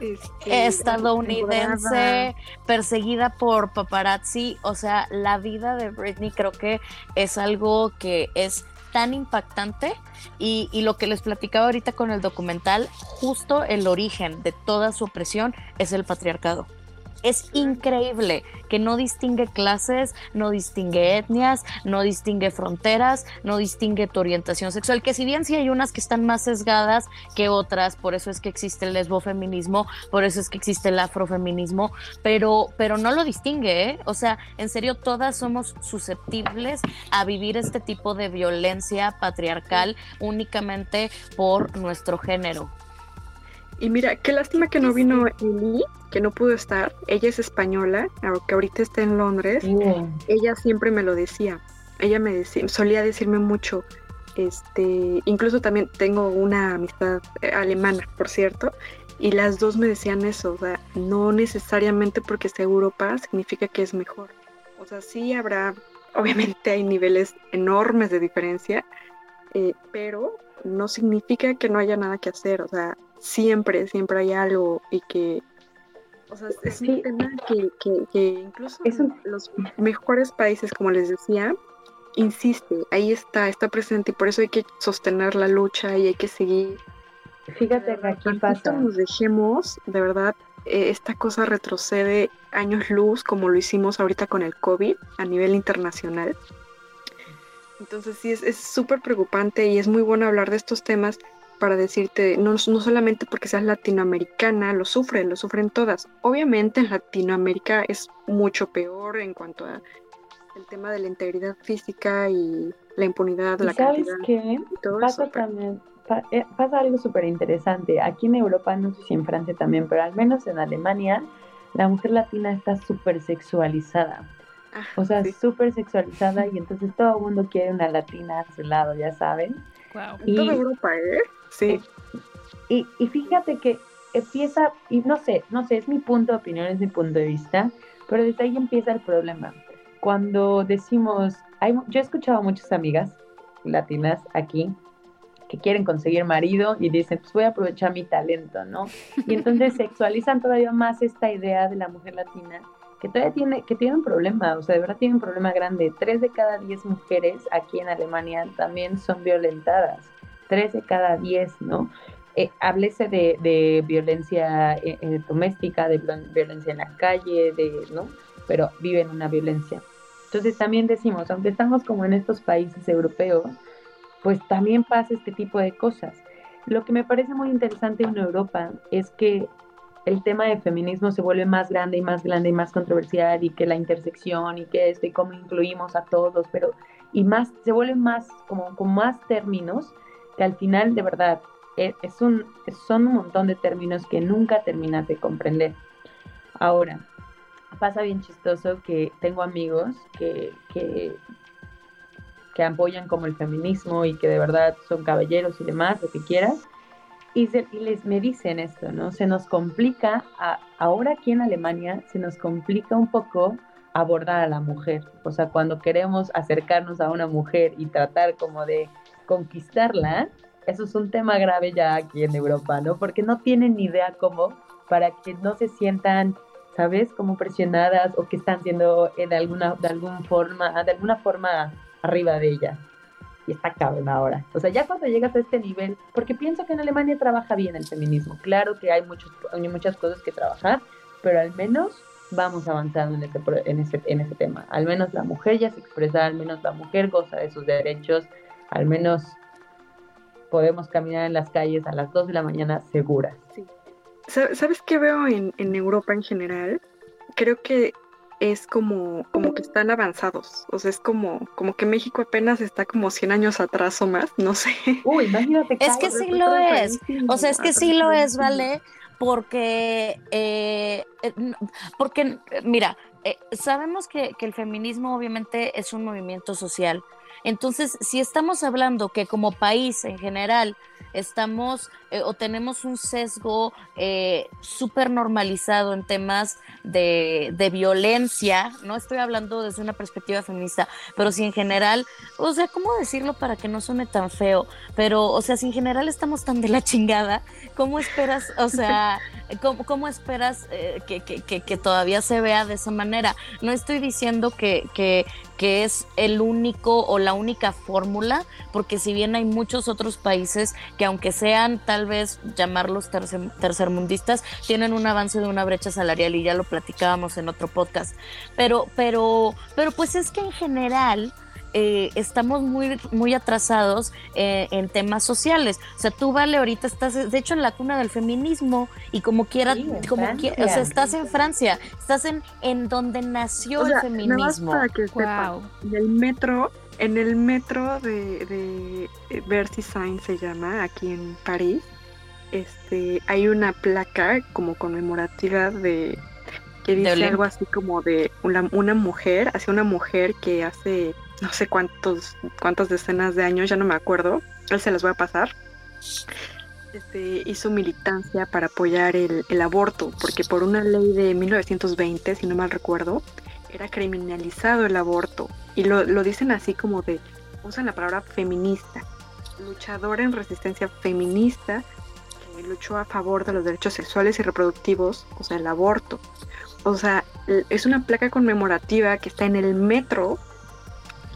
este, estadounidense, perseguida por paparazzi, o sea, la vida de Britney creo que es algo que es tan impactante. Y, y, lo que les platicaba ahorita con el documental, justo el origen de toda su opresión es el patriarcado. Es increíble que no distingue clases, no distingue etnias, no distingue fronteras, no distingue tu orientación sexual, que si bien sí hay unas que están más sesgadas que otras, por eso es que existe el lesbofeminismo, por eso es que existe el afrofeminismo, pero, pero no lo distingue, ¿eh? O sea, en serio, todas somos susceptibles a vivir este tipo de violencia patriarcal únicamente por nuestro género. Y mira, qué lástima que no vino Eli, que no pudo estar. Ella es española, aunque ahorita está en Londres. Ella siempre me lo decía. Ella me decía, solía decirme mucho. Este, incluso también tengo una amistad eh, alemana, por cierto, y las dos me decían eso, o sea, no necesariamente porque sea Europa significa que es mejor. O sea, sí habrá, obviamente hay niveles enormes de diferencia, eh, pero no significa que no haya nada que hacer, o sea, siempre, siempre hay algo y que, o sea, es un tema que, que, incluso los mejores países, como les decía, insiste, ahí está, está presente y por eso hay que sostener la lucha y hay que seguir. Fíjate que aquí pasa. nos dejemos, de verdad, eh, esta cosa retrocede años luz, como lo hicimos ahorita con el COVID a nivel internacional. Entonces sí, es súper preocupante y es muy bueno hablar de estos temas para decirte, no, no solamente porque seas latinoamericana, lo sufren, lo sufren todas. Obviamente en Latinoamérica es mucho peor en cuanto a el tema de la integridad física y la impunidad, la ¿Sabes qué? pasa también, eh, pasa algo súper interesante. Aquí en Europa, no sé si en Francia también, pero al menos en Alemania, la mujer latina está súper sexualizada. Ah, o sea, súper sexualizada y entonces todo el mundo quiere una latina a su lado, ya saben. En toda Europa, ¿eh? Sí. Y, y fíjate que empieza, y no sé, no sé, es mi punto de opinión, es mi punto de vista, pero desde ahí empieza el problema. Cuando decimos, hay, yo he escuchado a muchas amigas latinas aquí que quieren conseguir marido y dicen, pues voy a aprovechar mi talento, ¿no? Y entonces <laughs> sexualizan todavía más esta idea de la mujer latina que todavía tiene, que tiene un problema, o sea, de verdad tiene un problema grande. Tres de cada diez mujeres aquí en Alemania también son violentadas tres de cada diez, ¿no? Eh, háblese de, violencia eh, eh, doméstica, de violencia en la calle, de, ¿no? Pero viven una violencia. Entonces también decimos, aunque estamos como en estos países europeos, pues también pasa este tipo de cosas. Lo que me parece muy interesante en Europa es que el tema de feminismo se vuelve más grande y más grande y más controversial y que la intersección y que esto y cómo incluimos a todos, pero y más se vuelve más como con más términos que al final de verdad e, es, un, son un montón de términos que nunca terminas de comprender. Ahora, pasa bien chistoso que tengo amigos que, que, que apoyan como el feminismo y que de verdad son caballeros y demás, lo que quieras, y, les me dicen esto, ¿no? Se nos complica, ahora aquí en Alemania, se nos complica un poco abordar a la mujer. O sea, cuando queremos acercarnos a una mujer y tratar como de conquistarla, eso es un tema grave ya aquí en Europa, ¿no? Porque no tienen ni idea cómo para que no se sientan, ¿sabes? Como presionadas o que están siendo de alguna, de alguna forma, de alguna forma arriba de ella. Y está cabrón ahora. O sea, ya cuando llegas a este nivel, porque pienso que en Alemania trabaja bien el feminismo. Claro que hay, muchos, hay muchas cosas que trabajar, pero al menos vamos avanzando en ese, en, ese, en ese tema. Al menos la mujer ya se expresa, al menos la mujer goza de sus derechos, al menos podemos caminar en las calles a las 2 de la mañana seguras. ¿Sabes qué veo en, Europa en general? Creo que es como, como que están avanzados. O sea, es como, como que México apenas está como 100 años atrás o más, no sé. Uy, imagínate. Es que sí lo es. O sea, es que sí lo es, ¿vale? Porque, eh, eh, porque mira, eh, sabemos que, que el feminismo obviamente es un movimiento social entonces, si estamos hablando que como país en general estamos eh, o tenemos un sesgo eh, súper normalizado en temas de, de, violencia, no estoy hablando desde una perspectiva feminista, pero si en general, o sea, ¿cómo decirlo para que no suene tan feo? Pero, o sea, si en general estamos tan de la chingada, ¿cómo esperas, o sea, <laughs> cómo, cómo esperas eh, que, que, que, que, todavía se vea de esa manera? No estoy diciendo que, que, que es el único o la única fórmula, porque si bien hay muchos otros países que aunque sean tal vez llamarlos tercer, tercermundistas, tienen un avance de una brecha salarial y ya lo platicábamos en otro podcast. Pero, pero, pero pues es que en general eh, estamos muy, muy atrasados eh, en temas sociales. O sea, tú, Vale, ahorita estás, de hecho, en la cuna del feminismo y como quiera, como quiera, o sea, estás en Francia, estás en, en donde nació o sea, el feminismo. Nada más para que wow. en el metro, en el metro de, de Bercy Saint se llama, aquí en París, este, hay una placa como conmemorativa de que dice algo así como de una, una mujer, hacia una mujer que hace no sé cuántos, cuántas decenas de años, ya no me acuerdo, él se las voy a pasar. Este, hizo militancia para apoyar el, el, aborto, porque por una ley de 1920, si no mal recuerdo, era criminalizado el aborto. Y lo, lo dicen así como de, usan la palabra feminista, luchadora en resistencia feminista, luchó a favor de los derechos sexuales y reproductivos, o sea, el aborto. O sea, es una placa conmemorativa que está en el metro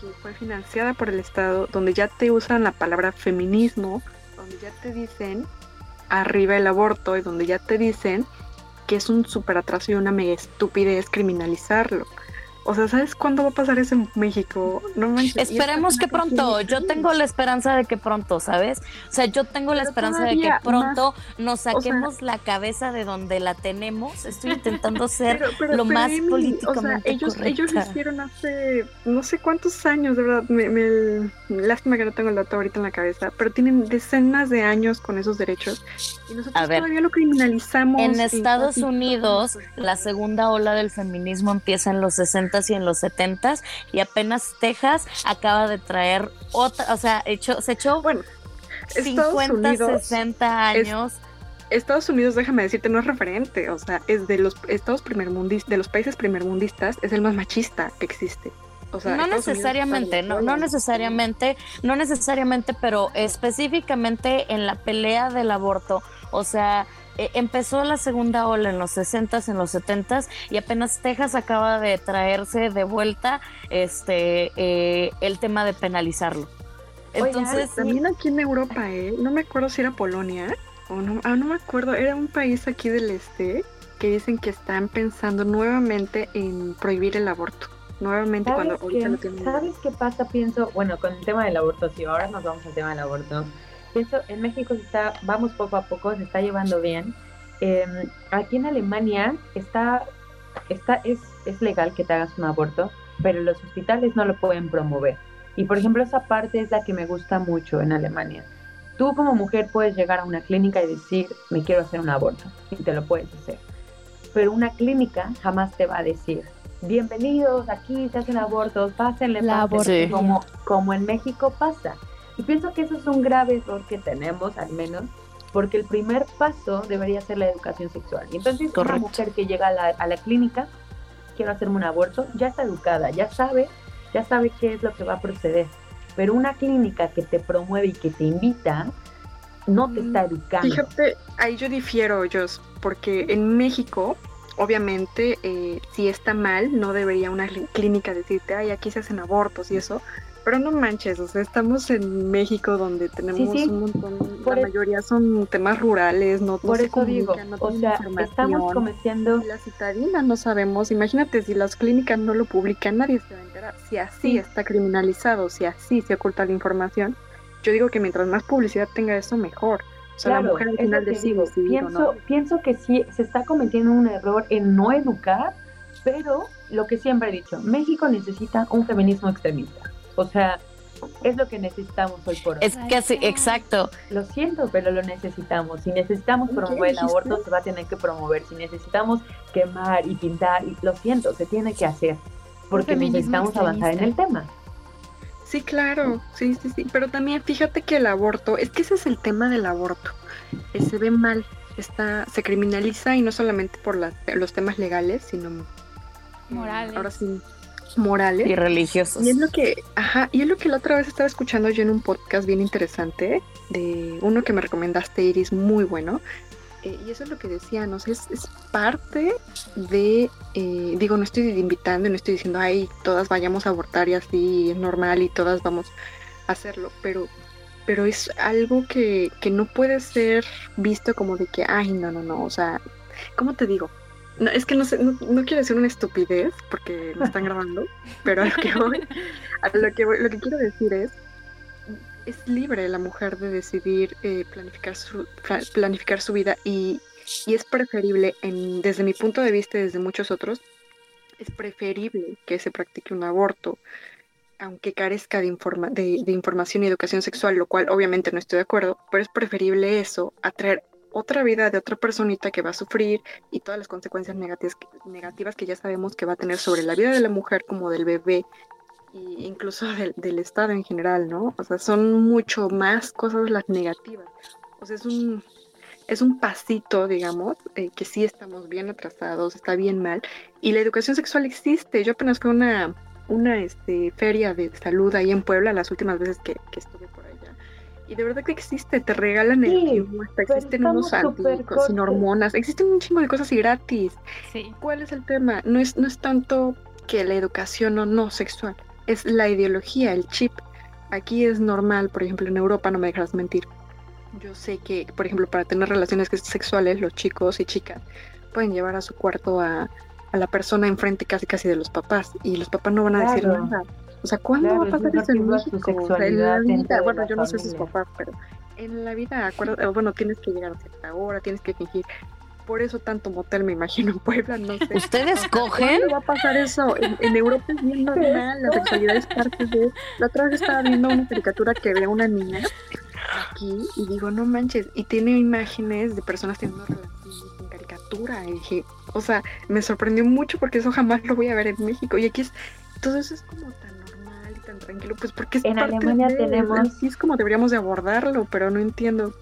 que fue financiada por el Estado, donde ya te usan la palabra feminismo, donde ya te dicen arriba el aborto y donde ya te dicen que es un super atraso y una mega estupidez criminalizarlo. O sea, ¿sabes cuándo va a pasar eso en México? No manches. Esperemos que pronto. Yo tengo la esperanza de que pronto, ¿sabes? O sea, yo tengo la Pero esperanza de que pronto más, nos saquemos o sea, la cabeza de donde la tenemos. Estoy intentando <laughs> ser pero, pero, lo más políticamente o sea, ellos, correcta. ellos lo hicieron hace no sé cuántos años, de verdad. Me, me, lástima que no tengo el dato ahorita en la cabeza, pero tienen decenas de años con esos derechos y nosotros ver, todavía lo criminalizamos. En Estados Unidos, la segunda ola del feminismo empieza en los 60 y en los 70 y apenas Texas acaba de traer otra, o sea, hecho, se echó bueno, 50, Unidos 60 años. Es, Estados Unidos, déjame decirte, no es referente, o sea, es de los estados primermundistas, de los países primermundistas, es el más machista que existe. O sea, no necesariamente, no, no necesariamente, no necesariamente, pero específicamente en la pelea del aborto, o sea, eh, empezó la segunda ola en los 60s, en los 70s y apenas Texas acaba de traerse de vuelta este eh, el tema de penalizarlo. Entonces, Oye, también aquí en Europa, ¿eh? No me acuerdo si era Polonia o no, ah, no me acuerdo, era un país aquí del este que dicen que están pensando nuevamente en prohibir el aborto. Nuevamente cuando ahorita lo tienen. ¿Sabes qué pasa? Pienso, bueno, con el tema del aborto, si ahora nos vamos al tema del aborto, pienso, en México se está, vamos poco a poco, se está llevando bien. Eh, aquí en Alemania está, está es, es legal que te hagas un aborto, pero los hospitales no lo pueden promover. Y por ejemplo, esa parte es la que me gusta mucho en Alemania. Tú como mujer puedes llegar a una clínica y decir, me quiero hacer un aborto, y te lo puedes hacer. Pero una clínica jamás te va a decir, bienvenidos, aquí se hacen abortos, pásenle, La pásenle", aborto. como, como en México pasa. Y pienso que eso es un grave error que tenemos, al menos, porque el primer paso debería ser la educación sexual. Y entonces Correcto. una mujer que llega a la, a la clínica, quiero hacerme un aborto, ya está educada, ya sabe, ya sabe qué es lo que va a proceder. Pero una clínica que te promueve y que te invita, no te está educando. Fíjate, ahí yo difiero, Jos, porque en México, obviamente, eh, si está mal, no debería una clínica decirte, ay, aquí se hacen abortos y eso. Pero no manches, o sea, estamos en México donde tenemos Sí, sí. un montón, Por la e- mayoría son temas rurales, no, no Por se eso digo, no o sea, estamos cometiendo la citadina no sabemos, imagínate si las clínicas no lo publican, nadie se va a enterar. Si así Sí. está criminalizado, si así se oculta la información, yo digo que mientras más publicidad tenga eso, mejor. O sea, la mujer al final decide si pienso, no. pienso que sí, se está cometiendo un error en no educar, pero lo que siempre he dicho, México necesita un feminismo extremista. O sea, es lo que necesitamos hoy por hoy. Es que sí, exacto. Lo siento, pero lo necesitamos. Si necesitamos ¿Qué promover el aborto, se va a tener que promover. Si necesitamos quemar y pintar, y lo siento, se tiene que hacer. Porque necesitamos avanzar en el tema. Sí, claro, sí, sí, sí. Pero también fíjate que el aborto, es que ese es el tema del aborto. Eh, se ve mal, está, se criminaliza y no solamente por los temas legales, sino morales. Ahora sí, morales y religiosos. Y es lo que, ajá, y es lo que la otra vez estaba escuchando yo en un podcast bien interesante de uno que me recomendaste, Iris, muy bueno. Eh, y eso es lo que decía, ¿no? es, es parte de, eh, digo, no estoy invitando, no estoy diciendo, ay, todas vayamos a abortar y así es normal y todas vamos a hacerlo, pero, pero es algo que, que no puede ser visto como de que, ay, no, no, no, o sea, ¿cómo te digo? No, es que no, sé, no, quiero decir una estupidez porque me están grabando, <laughs> pero a lo que voy, a lo que lo que quiero decir es, es libre la mujer de decidir eh, planificar, su, planificar su vida y, y es preferible, en, desde mi punto de vista y desde muchos otros, es preferible que se practique un aborto, aunque carezca de, informa de, de, información y educación sexual, lo cual obviamente no estoy de acuerdo, pero es preferible eso a traer otra vida de otra personita que va a sufrir y todas las consecuencias negativas, negativas que ya sabemos que va a tener sobre la vida de la mujer como del bebé e incluso <laughs> del, Estado en general, ¿no? O sea, son mucho más cosas las negativas. O sea, es un, es un pasito, digamos, eh, que sí estamos bien atrasados, está bien mal. Y la educación sexual existe. Yo apenas fui a una, una este, feria de salud ahí en Puebla las últimas veces que, que estuve. Y de verdad que existe, te regalan el existen unos antibióticos sin hormonas, existen un chingo de cosas y gratis. Sí. ¿Cuál es el tema? No es, no es tanto que la educación o no sexual, es la ideología, el chip. Aquí es normal, por ejemplo, en Europa, no me dejarás mentir. Yo sé que, por ejemplo, para tener relaciones sexuales, los chicos y chicas pueden llevar a su cuarto a, la persona enfrente casi casi de los papás y los papás no van a decir nada. O sea, ¿cuándo va a pasar eso en México? O sea, en la vida, bueno, yo no sé sus papás, pero en la vida, bueno, tienes que llegar a cierta hora, tienes que fingir. Por eso tanto motel, me imagino, en <laughs> Puebla, no sé. ¿Ustedes cogen? ¿Cuándo va a pasar eso? En, Europa es bien <laughs> normal, la sexualidad es parte de... La otra vez estaba viendo una caricatura que ve a una niña aquí y digo, no manches, y tiene imágenes de personas teniendo relaciones en caricatura. Y dije, o sea, me sorprendió mucho porque eso jamás lo voy a ver en México. Y aquí es, todo eso es como tan tan tranquilo, pues porque es en Alemania tenemos así es como deberíamos de abordarlo, pero no entiendo.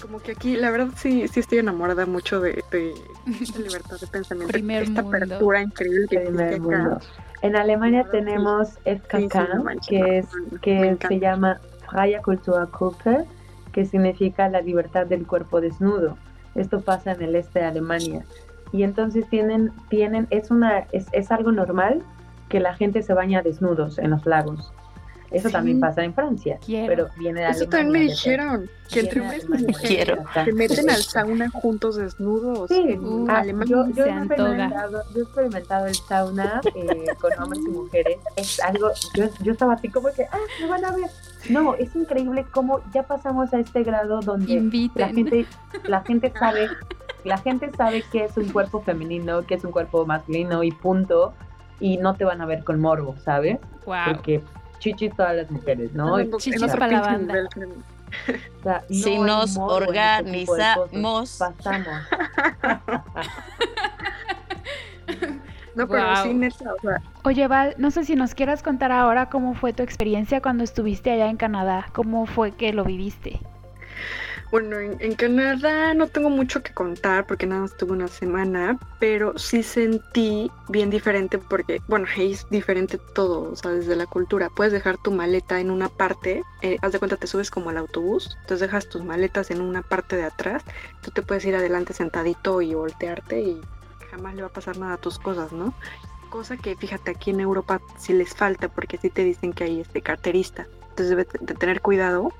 Como que aquí, la verdad sí, sí estoy enamorada mucho de, de <laughs> esta libertad de pensamiento, esta apertura increíble que existe acá. En Alemania tenemos FKK, que es que se llama Freie Kulturgruppe, que significa la libertad del cuerpo desnudo. Esto pasa en el este de Alemania. Y entonces tienen, tienen, es una, es, es algo normal que la gente se baña desnudos en los lagos. Eso también pasa en Francia, pero viene de Eso también me dijeron, que entre hombres y mujeres se meten al sauna juntos desnudos. Sí, en ah, Yo, yo, he experimentado, yo, he experimentado, el sauna eh, con hombres y mujeres. Es algo, yo, yo estaba así como que, ah, me van a ver. No, es increíble cómo ya pasamos a este grado donde la gente, la gente sabe, la gente sabe que es un <laughs> cuerpo femenino, que es un cuerpo masculino y punto y no te van a ver con morbo, ¿sabes? Porque chichis todas las mujeres, ¿no? chichis para la banda. O sea, si nos organizamos. pasamos. <laughs> no, pero sí, neta, o sea. Oye, Val, no sé si nos quieras contar ahora cómo fue tu experiencia cuando estuviste allá en Canadá. ¿Cómo fue que lo viviste? Bueno, en, Canadá no tengo mucho que contar porque nada más tuve una semana, pero sí sentí bien diferente porque, bueno, es diferente todo, o sea, desde la cultura. Puedes dejar tu maleta en una parte, eh, haz de cuenta, te subes como al autobús, entonces dejas tus maletas en una parte de atrás, tú te puedes ir adelante sentadito y voltearte y jamás le va a pasar nada a tus cosas, ¿no? Cosa que, fíjate, aquí en Europa sí les falta porque sí te dicen que hay este carterista, entonces debes de tener cuidado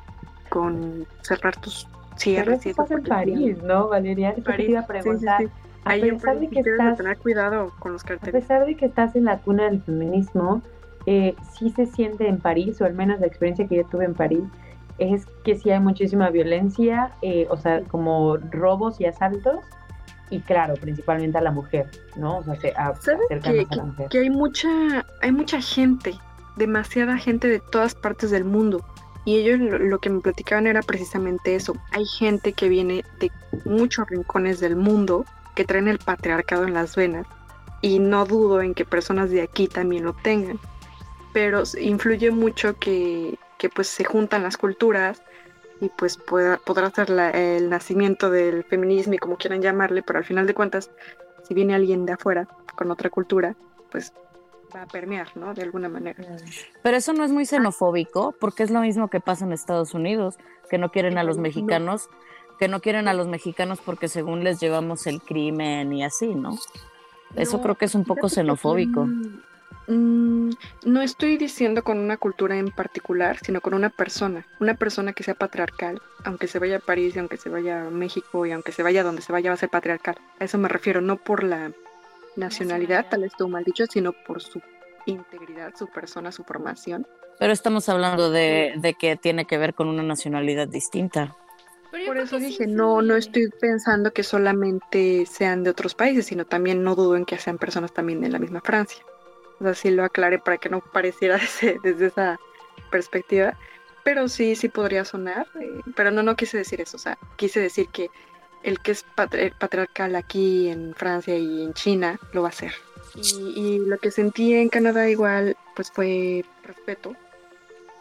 con cerrar tus cierres. Pero estás en París, ¿no, Valeria? Eso te iba a preguntar. A pesar de que estás, tener cuidado con los carteles. A pesar de que estás en la cuna del feminismo, eh, sí se siente en París, o al menos la experiencia que yo tuve en París, es que sí hay muchísima violencia, eh, o sea, como robos y asaltos, y claro, principalmente a la mujer, ¿no? O sea, se ¿Sabes que, a la mujer. que hay mucha, hay mucha gente, demasiada gente de todas partes del mundo y ellos lo, que me platicaban era precisamente eso. Hay gente que viene de muchos rincones del mundo que traen el patriarcado en las venas. Y no dudo en que personas de aquí también lo tengan. pero influye mucho que, que pues se juntan las culturas y pues pueda, podrá ser el nacimiento del feminismo y como quieran llamarle, pero al final de cuentas, si viene alguien de afuera con otra cultura, pues va a permear, ¿no? De alguna manera. Pero eso no es muy xenofóbico, porque es lo mismo que pasa en Estados Unidos, que no quieren a los mexicanos, que no quieren a los mexicanos porque según les llevamos el crimen y así, ¿no? Eso creo que es un poco xenofóbico. Mm, no estoy diciendo con una cultura en particular, sino con una persona, una persona que sea patriarcal, aunque se vaya a París y aunque se vaya a México y aunque se vaya donde se vaya va a ser patriarcal. A eso me refiero, no por la nacionalidad, tal vez estuvo mal dicho, sino por su integridad, su persona, su formación. Pero estamos hablando de, de que tiene que ver con una nacionalidad distinta. Por eso dije, no, no estoy pensando que solamente sean de otros países, sino también no dudo en que sean personas también de la misma Francia. O sea, sí lo aclaré para que no pareciera <laughs> desde, esa perspectiva. Pero sí, sí podría sonar. Eh, pero no, no quise decir eso. O sea, quise decir que el que es patriarcal aquí en Francia y en China lo va a hacer. Y, lo que sentí en Canadá igual, pues fue respeto,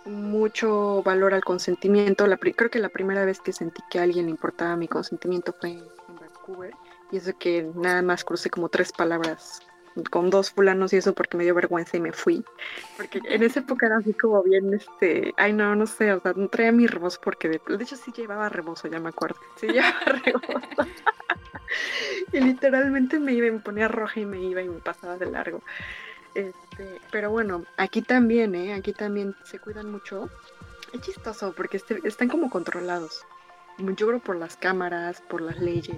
mucho valor al consentimiento. La, creo que la primera vez que sentí que a alguien le importaba mi consentimiento fue en Vancouver. Y eso que nada más crucé como tres palabras con dos fulanos y eso porque me dio vergüenza y me fui. Porque en esa época era así como bien, este, ay no, no sé, o sea, no traía mi rebozo porque de, hecho sí llevaba rebozo, ya me acuerdo, sí <laughs> llevaba rebozo. y literalmente me iba y me ponía roja y me iba y me pasaba de largo. Este, pero bueno, aquí también, ¿eh? Aquí también se cuidan mucho. Es chistoso porque este, están como controlados. Yo creo por las cámaras, por las leyes.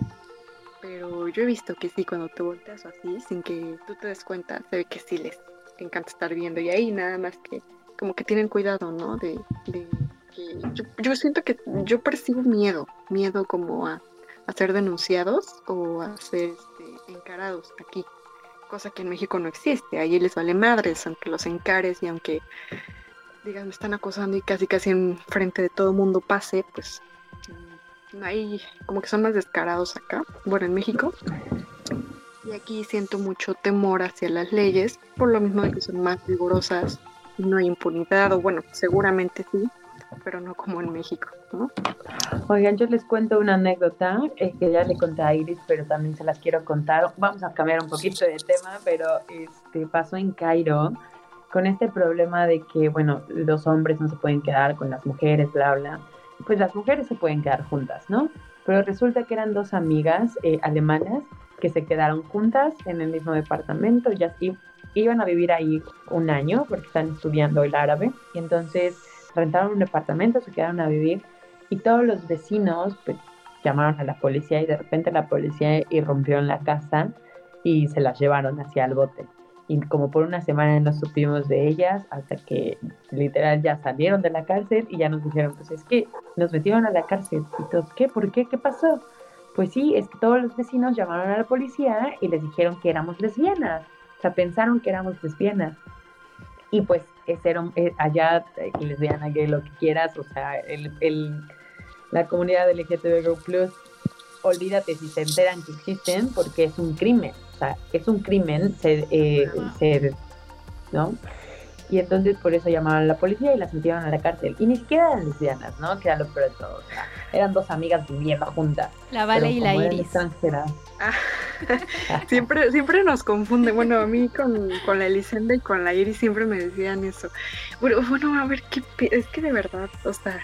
Pero yo he visto que sí, cuando te volteas así, sin que tú te des cuenta, se ve que sí les encanta estar viendo. Y ahí nada más que, como que tienen cuidado, ¿no? De, que yo, siento que yo percibo miedo, miedo como a, ser denunciados o a ser este, encarados aquí. Cosa que en México no existe. Ahí les vale madres, aunque los encares y aunque digas me están acosando y casi casi en frente de todo mundo pase, pues ahí como que son más descarados acá, bueno, en México. Y aquí siento mucho temor hacia las leyes, por lo mismo de que son más rigurosas, no hay impunidad, o bueno, seguramente sí, pero no como en México, ¿no? Oigan, yo les cuento una anécdota eh, que ya le conté a Iris, pero también se las quiero contar. Vamos a cambiar un poquito de tema, pero este pasó en Cairo con este problema de que, bueno, los hombres no se pueden quedar con las mujeres, bla, bla pues las mujeres se pueden quedar juntas, ¿no? Pero resulta que eran dos amigas eh, alemanas que se quedaron juntas en el mismo departamento, y iban a vivir ahí un año porque están estudiando el árabe y entonces rentaron un departamento, se quedaron a vivir y todos los vecinos pues llamaron a la policía y de repente la policía irrumpió en la casa y se las llevaron hacia el bote y como por una semana no supimos de ellas hasta que literal ya salieron de la cárcel y ya nos dijeron, pues es que nos metieron a la cárcel. Y todos, ¿qué? ¿Por qué? ¿Qué pasó? Pues sí, es que todos los vecinos llamaron a la policía y les dijeron que éramos lesbianas. O sea, pensaron que éramos lesbianas. Y pues ese era, eh, allá, eh, lesbiana, gay, lo que quieras, o sea, el, el, la comunidad LGTBQ+, olvídate si se enteran que existen porque es un crimen sea, es un crimen ser, eh, ¿no? Y entonces por eso llamaron a la policía y las metieron a la cárcel. Y ni siquiera eran lesbianas, ¿no? Que era lo peor de todo. O sea, eran dos amigas viviendo juntas. La Vale y la Iris. Ah, <laughs> siempre, siempre nos confunde. Bueno, a mí con, con la Elisenda y con la Iris siempre me decían eso. Bueno, bueno, a ver, qué es que de verdad, o sea,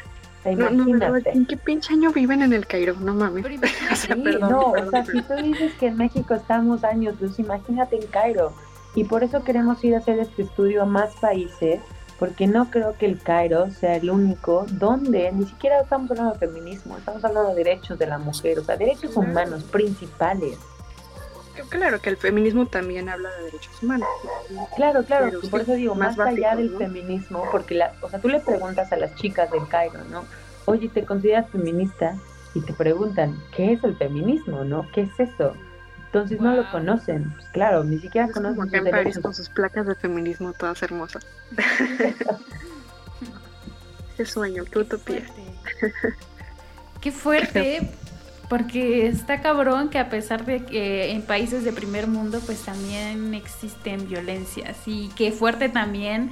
no, no, ¿en qué pinche año viven en el Cairo? No mames. <laughs> no, o sea, si tú dices que en México estamos años luz, imagínate en Cairo. Y por eso queremos ir a hacer este estudio a más países, porque no creo que el Cairo sea el único donde ni siquiera estamos hablando de feminismo, estamos hablando de derechos de la mujer, o sea, derechos humanos principales. Claro que el feminismo también habla de derechos humanos. Claro, claro, por eso digo, más, allá del feminismo, porque la, o sea, tú le preguntas a las chicas del Cairo, ¿no? Oye, ¿te consideras feminista? Y te preguntan, ¿qué es el feminismo, no? ¿Qué es eso? Entonces no lo conocen, pues claro, ni siquiera conocen como en con sus placas de feminismo todas hermosas. <laughs> qué sueño, qué utopía. Qué fuerte, porque está cabrón que a pesar de que en países de primer mundo pues también existen violencias y qué fuerte también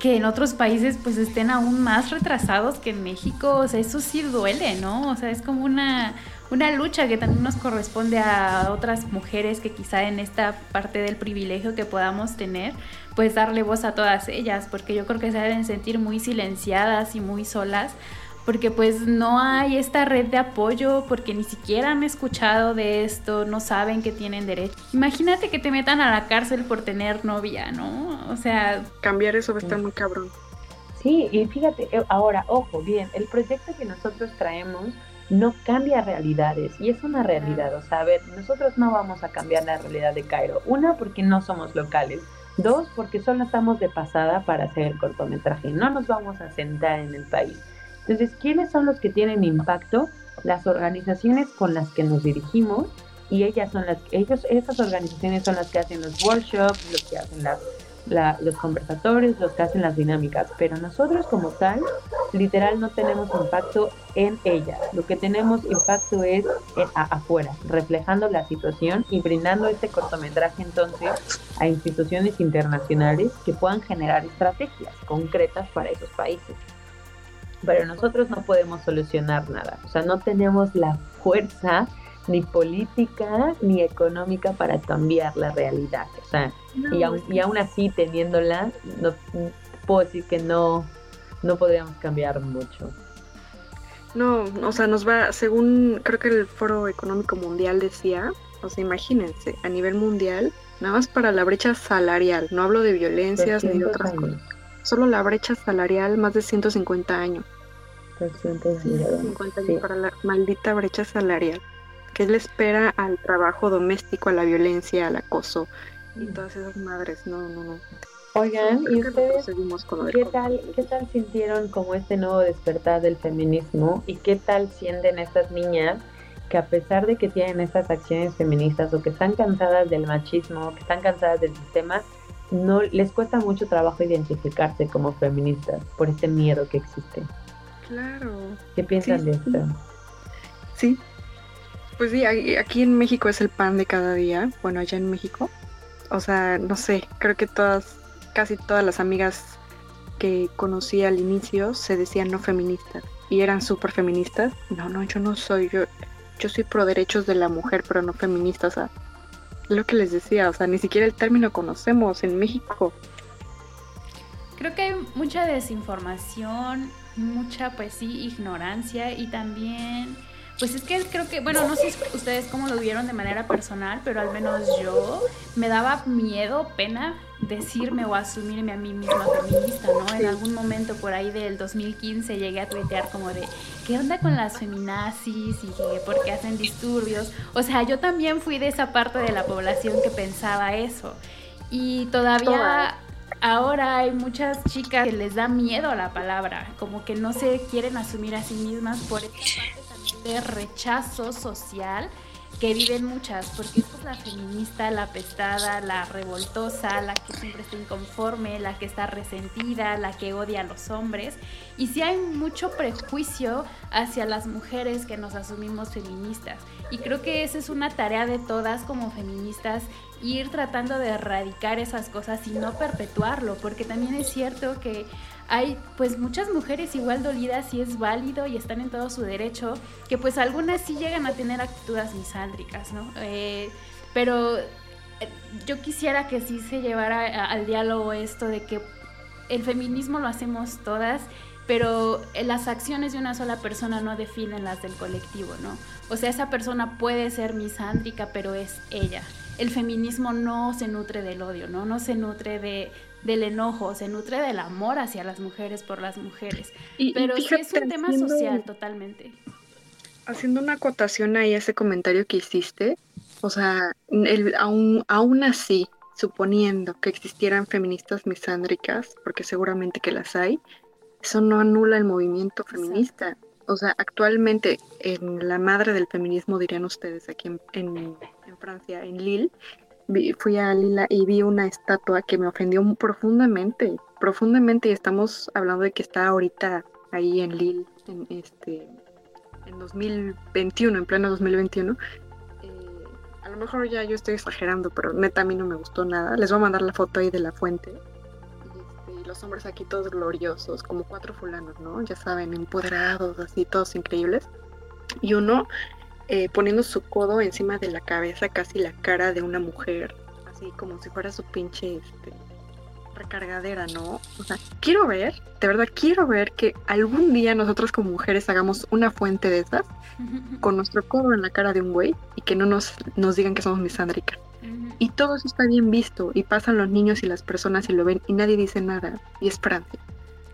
que en otros países pues estén aún más retrasados que en México, o sea, eso sí duele, ¿no? O sea, es como una, una lucha que también nos corresponde a otras mujeres que quizá en esta parte del privilegio que podamos tener, pues darle voz a todas ellas, porque yo creo que se deben sentir muy silenciadas y muy solas porque pues no hay esta red de apoyo, porque ni siquiera han escuchado de esto, no saben que tienen derecho. Imagínate que te metan a la cárcel por tener novia, ¿no? O sea... Cambiar eso va a estar muy cabrón. Sí, y fíjate, eh, ahora, ojo, bien, el proyecto que nosotros traemos no cambia realidades y es una realidad, o sea, a ver, nosotros no vamos a cambiar la realidad de Cairo. Una, porque no somos locales. Dos, porque solo estamos de pasada para hacer el cortometraje. No nos vamos a sentar en el país. Entonces, ¿quiénes son los que tienen impacto? Las organizaciones con las que nos dirigimos y ellas son las, ellos, esas organizaciones son las que hacen los workshops, los que hacen las, los conversatorios, los que hacen las dinámicas, pero nosotros como tal, literal no tenemos impacto en ellas. Lo que tenemos impacto es afuera, reflejando la situación y brindando este cortometraje entonces a instituciones internacionales que puedan generar estrategias concretas para esos países pero nosotros no podemos solucionar nada. O sea, no tenemos la fuerza ni política ni económica para cambiar la realidad. O sea, y, aún, y aún así teniéndola, no, puedo decir que no, no podríamos cambiar mucho. No, o sea, nos va, según creo que el Foro Económico Mundial decía, o sea, imagínense, a nivel mundial, nada más para la brecha salarial, no hablo de violencias ni de otras cosas, solo la brecha salarial más de 150 años. 150 años para la maldita brecha salarial. ¿Qué le espera al trabajo doméstico, a la violencia, al acoso y todas esas madres? No, no, no. Oigan, ¿y ustedes qué tal, qué tal sintieron como este nuevo despertar del feminismo y qué tal sienten estas niñas que a pesar de que tienen estas acciones feministas o que están cansadas del machismo, que están cansadas del sistema, no les cuesta mucho trabajo identificarse como feministas por este miedo que existe? Claro. ¿Qué piensan de esto? Sí. Pues sí, aquí en México es el pan de cada día. Bueno, allá en México. O sea, no sé, creo que todas, casi todas las amigas que conocí al inicio se decían no feministas y eran súper feministas. No, no, yo no soy, yo, yo soy pro derechos de la mujer, pero no feminista. O sea, lo que les decía, o sea, ni siquiera el término conocemos en México. Creo que hay mucha desinformación mucha, pues sí, ignorancia y también, pues es que creo que, bueno, no sé ustedes cómo lo vieron de manera personal, pero al menos yo me daba miedo, pena decirme o asumirme a mí misma feminista, ¿no? En algún momento por ahí del 2015 llegué a tuitear como de, ¿qué onda con las feminazis? Y ¿por qué hacen disturbios? O sea, yo también fui de esa parte de la población que pensaba eso. Y todavía ahora hay muchas chicas que les da miedo la palabra, como que no se quieren asumir a sí mismas por esta parte también de rechazo social que viven muchas, porque es la feminista, la pestada, la revoltosa, la que siempre está inconforme, la que está resentida, la que odia a los hombres. Y sí hay mucho prejuicio hacia las mujeres que nos asumimos feministas. Y creo que esa es una tarea de todas como feministas, ir tratando de erradicar esas cosas y no perpetuarlo, porque también es cierto que hay pues muchas mujeres igual dolidas y es válido y están en todo su derecho, que pues algunas sí llegan a tener actitudes misándricas, ¿no? Eh, pero eh, yo quisiera que sí se llevara al diálogo esto de que el feminismo lo hacemos todas, pero las acciones de una sola persona no definen las del colectivo, ¿no? O sea, esa persona puede ser misándrica, pero es ella. El feminismo no se nutre del odio, ¿no? No se nutre de, del enojo, se nutre del amor hacia las mujeres por las mujeres. Pero sí es un tema social totalmente. Haciendo una acotación ahí a ese comentario que hiciste, o sea, el, aún, aún así, suponiendo que existieran feministas misándricas, porque seguramente que las hay, eso no anula el movimiento feminista. O sea, actualmente en la madre del feminismo, dirían ustedes, aquí en, en Francia, en Lille, fui a Lila y vi una estatua que me ofendió profundamente, profundamente, y estamos hablando de que está ahorita ahí en Lille, en este en 2021, en pleno 2021. Eh, a lo mejor ya yo estoy exagerando, pero neta a mí no me gustó nada. Les voy a mandar la foto ahí de la fuente. Este, los hombres aquí todos gloriosos, como cuatro fulanos, ¿no? Ya saben, empoderados, así, todos increíbles. Y uno eh, poniendo su codo encima de la cabeza, casi la cara de una mujer, así como si fuera su pinche este, recargadera, ¿no? O sea, quiero ver, de verdad quiero ver que algún día nosotros como mujeres hagamos una fuente de esas <laughs> con nuestro codo en la cara de un güey y que no nos, nos digan que somos misándricas. Y todo eso está bien visto y pasan los niños y las personas y lo ven y nadie dice nada y es Francia.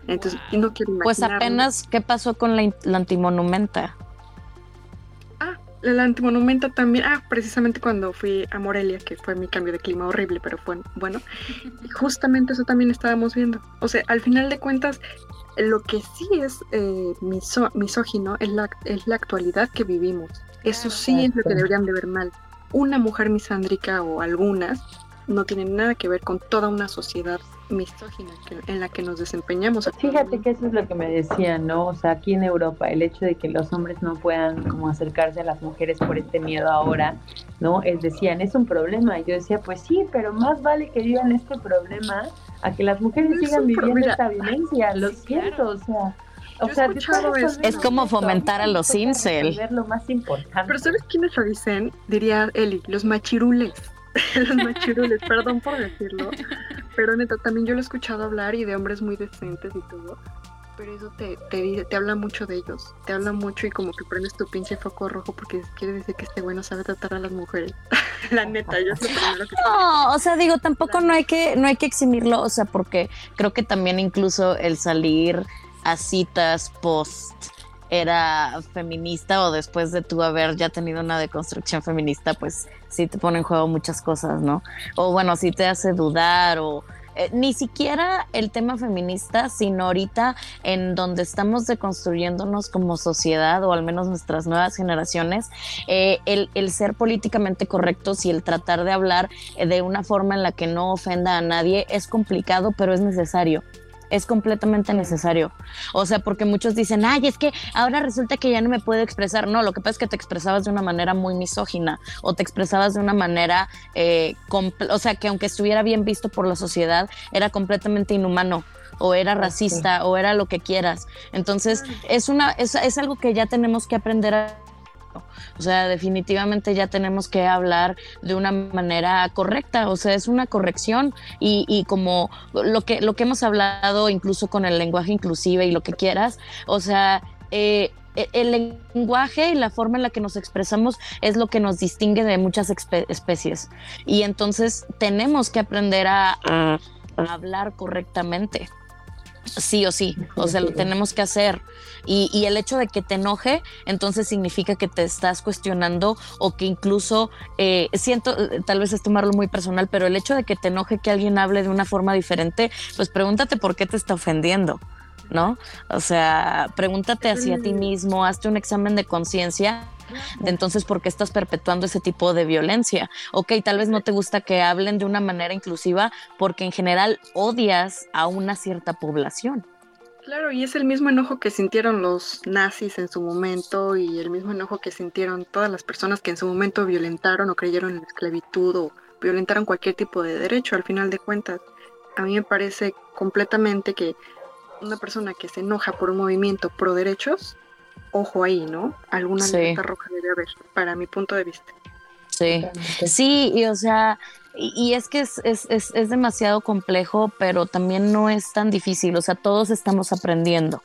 Entonces, no quiero Pues apenas, ¿qué pasó con la, la antimonumenta? La antimonumenta también. Ah, precisamente cuando fui a Morelia, que fue mi cambio de clima horrible, pero fue bueno. <laughs> justamente eso también estábamos viendo. O sea, al final de cuentas, lo que sí es eh, misógino es la, es la actualidad que vivimos. Eso sí es lo que deberían de ver mal una mujer misándrica o algunas no tienen nada que ver con toda una sociedad misógina en la que nos desempeñamos. Fíjate que eso es lo que me decían, ¿no? O sea, aquí en Europa, el hecho de que los hombres no puedan como acercarse a las mujeres por este miedo ahora, ¿no? Es decían, es un problema. Y yo decía, pues sí, pero más vale que vivan este problema a que las mujeres sigan viviendo esta violencia. Lo siento, o sea. O sea, es, como fomentar a los incel. Lo más importante. Pero ¿sabes quiénes lo dicen? Diría Eli, los machirules. <laughs> los machirules, perdón por decirlo. Pero neta, también yo lo he escuchado hablar y de hombres muy decentes y todo. Pero eso te, te, te habla mucho de ellos. Te habla mucho y como que prendes tu pinche foco rojo porque quiere decir que este güey no sabe tratar a las mujeres. <laughs> La neta, yo sé primero que. No, o sea, digo, tampoco no hay que, no hay que eximirlo, o sea, porque creo que también incluso el salir a citas post era feminista o después de tú haber ya tenido una deconstrucción feminista, pues sí te pone en juego muchas cosas, ¿no? O bueno, sí te hace dudar o eh, ni siquiera el tema feminista, sino ahorita en donde estamos deconstruyéndonos como sociedad o al menos nuestras nuevas generaciones, eh, el, el, ser políticamente correctos y el tratar de hablar eh, de una forma en la que no ofenda a nadie es complicado, pero es necesario es completamente necesario. O sea, porque muchos dicen, ay, es que ahora resulta que ya no me puedo expresar. No, lo que pasa es que te expresabas de una manera muy misógina o te expresabas de una manera, eh, o sea, que aunque estuviera bien visto por la sociedad, era completamente inhumano o era racista o era lo que quieras. Entonces, es, una, es, es algo que ya tenemos que aprender a o sea, definitivamente ya tenemos que hablar de una manera correcta, o sea, es una corrección y, como lo que, lo que hemos hablado incluso con el lenguaje inclusive y lo que quieras, o sea, eh, e, el lenguaje y la forma en la que nos expresamos es lo que nos distingue de muchas especies. Y entonces tenemos que aprender a hablar correctamente sí o sí, o sea, lo tenemos que hacer. Y, el hecho de que te enoje, entonces significa que te estás cuestionando o que incluso, eh, siento, tal vez es tomarlo muy personal, pero el hecho de que te enoje que alguien hable de una forma diferente, pues pregúntate por qué te está ofendiendo. ¿No? O sea, pregúntate hacia ti mismo, hazte un examen de conciencia de entonces por qué estás perpetuando ese tipo de violencia. Ok, tal vez no te gusta que hablen de una manera inclusiva porque en general odias a una cierta población. Claro, y es el mismo enojo que sintieron los nazis en su momento y el mismo enojo que sintieron todas las personas que en su momento violentaron o creyeron en la esclavitud o violentaron cualquier tipo de derecho al final de cuentas. A mí me parece completamente que una persona que se enoja por un movimiento pro derechos ojo ahí, ¿no? Alguna sí. roja debe haber, para mi punto de vista. Sí, sí, y o sea, y, es que es, es, es, demasiado complejo, pero también no es tan difícil, o sea, todos estamos aprendiendo.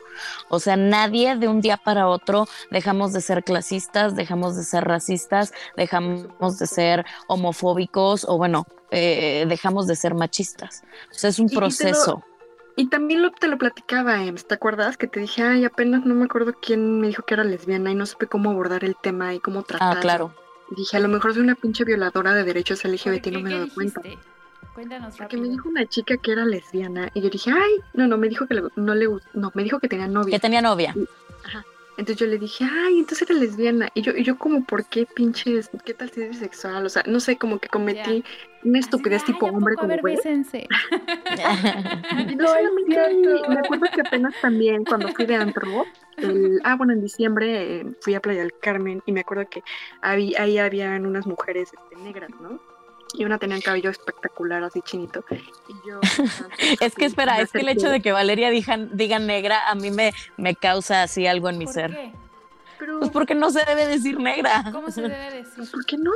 O sea, nadie de un día para otro dejamos de ser clasistas, dejamos de ser racistas, dejamos de ser homofóbicos o bueno, eh, dejamos de ser machistas. O sea, es un proceso. Y también lo, te lo platicaba, Ems, ¿te acuerdas? Que te dije, ay, apenas no me acuerdo quién me dijo que era lesbiana y no supe cómo abordar el tema y cómo tratar. Ah, claro. dije, a lo mejor soy una pinche violadora de derechos LGBT y no me he dado cuenta. Cuéntanos Porque me dijo una chica que era lesbiana y yo dije, ay, no, no, me dijo que no le no, me dijo que tenía novia. Que tenía novia. ajá. Entonces yo le dije, ay, entonces era lesbiana. Y yo, y yo como, ¿por qué pinches? ¿Qué tal si es bisexual? O sea, no sé, como que cometí una estupidez tipo hombre como güey. <laughs> <laughs> no, me acuerdo que apenas también cuando fui de antro, el, ah, bueno, en diciembre eh, fui a Playa del Carmen y me acuerdo que ahí, ahí habían unas mujeres este, negras, ¿no? Y una tenía un cabello espectacular, así chinito. Y yo, <laughs> es que espera, es que el hecho de que Valeria diga, negra a mí me, me causa así algo en mi ser. Qué? Pues porque no se debe decir negra. ¿Cómo se debe decir? Pues, ¿Por qué no?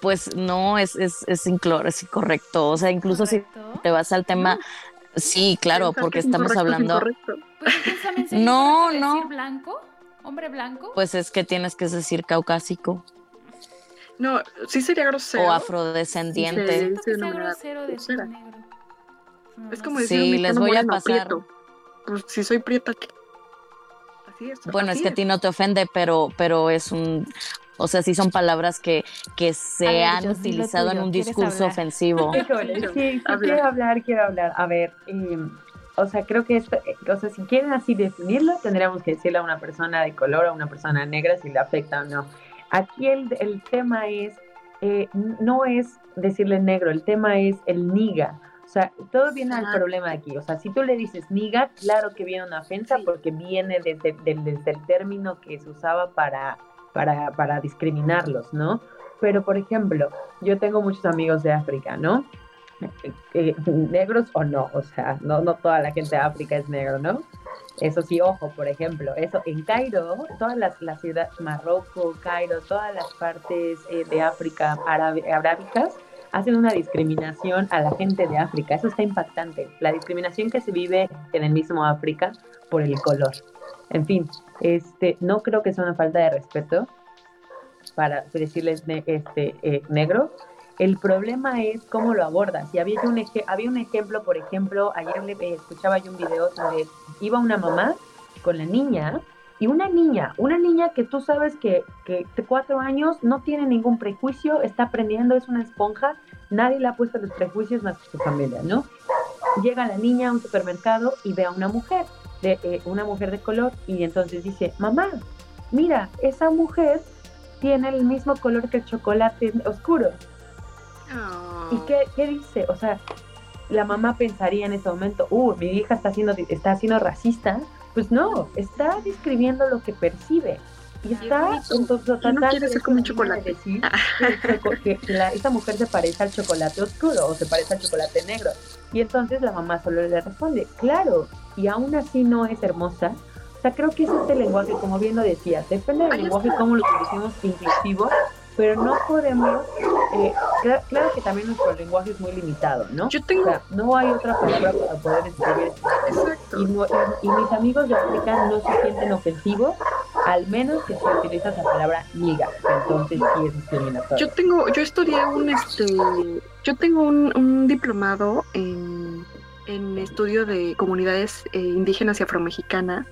Pues no, es, es, es, es incorrecto. O sea, incluso si te vas al tema, sí, claro, porque estamos hablando. Pues no, no. Decir blanco? ¿Hombre blanco? Pues es que tienes que decir caucásico. No, sí sería grosero. O afrodescendiente. Sí, grosero decir negro. Es como decir sí, les voy a pasar. Pues si soy prieta, ¿qué? Bueno, es, que a ti no te ofende, pero, pero es un, o sea, sí son palabras que, que se han utilizado en un discurso ofensivo. <laughs> sí, quiero hablar, quiero hablar. A ver, em, o sea, creo que esto, eh, o sea, si quieren así definirlo, tendríamos que decirle a una persona de color, a una persona negra, si le afecta o no. Aquí el, el tema es, eh, no es decirle negro, el tema es el niga. O sea, todo viene al problema de aquí. O sea, si tú le dices niga, claro que viene una ofensa porque viene desde, desde, el término que se usaba para, para, para discriminarlos, ¿no? Pero, por ejemplo, yo tengo muchos amigos de África, ¿no? <laughs> Eh, negros o no, o sea, no, no toda la gente de África es negro, ¿no? Eso sí, ojo, por ejemplo, eso en Cairo, todas las, las ciudades, Marruecos, Cairo, todas las partes eh, de África arábicas, hacen una discriminación a la gente de África. Eso está impactante. La discriminación que se vive en el mismo África por el color. En fin, este, no creo que sea una falta de respeto para decirles este, eh, negro. El problema es cómo lo abordas. Y había un, había un ejemplo, por ejemplo, ayer eh, escuchaba yo un video donde iba una mamá con la niña y una niña, una niña que tú sabes que, que de cuatro años no tiene ningún prejuicio, está aprendiendo, es una esponja, nadie le ha puesto los prejuicios más que su familia, ¿no? Llega la niña a un supermercado y ve a una mujer, de, eh, una mujer de color, y entonces dice, mamá, mira, esa mujer tiene el mismo color que el chocolate oscuro. ¿Y qué, qué, dice? O sea, la mamá pensaría en ese momento, uh, mi hija está siendo, está siendo racista pues no, está describiendo lo que percibe. Y está entonces no quiere ser como un chocolate. Decir que, esta mujer se parece al chocolate oscuro o se parece al chocolate negro. Y entonces la mamá solo le responde, claro, y aún así no es hermosa. O sea, creo que es este lenguaje, como bien lo decías, depende del lenguaje cómo lo utilicemos inclusivo, pero no podemos, eh, claro, que también nuestro lenguaje es muy limitado, ¿no? Yo tengo... O sea, no hay otra palabra para poder describir Exacto. Y, mis amigos de África no se sienten ofensivos, al menos que se utiliza esa palabra niga, entonces sí es discriminatorio. Yo tengo, yo estudié un, este, yo tengo un, un diplomado en, en estudio de comunidades eh, indígenas y afromexicanas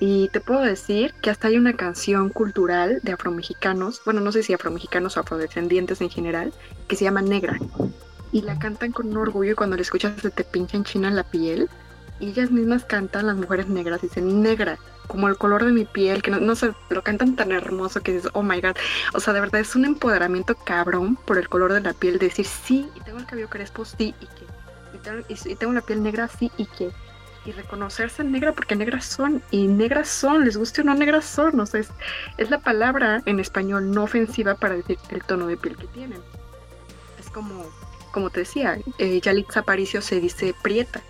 y te puedo decir que hasta hay una canción cultural de afromexicanos, bueno, no sé si afromexicanos o afrodescendientes en general, que se llama Negra. Y la cantan con un orgullo y cuando la escuchas se te pincha en china la piel. Y ellas mismas cantan, las mujeres negras, dicen negra, como el color de mi piel, que no, no sé, lo cantan tan hermoso que dices, oh my god. O sea, de verdad es un empoderamiento cabrón por el color de la piel, decir sí, y tengo el cabello crespo, sí, y que. y tengo la piel negra, sí, y que y reconocerse negra porque negras son y negras son, les guste o no negras son, o sea, es, la palabra en español no ofensiva para decir el tono de piel que tienen. Es como, como te decía, eh, Yalitza Aparicio se dice prieta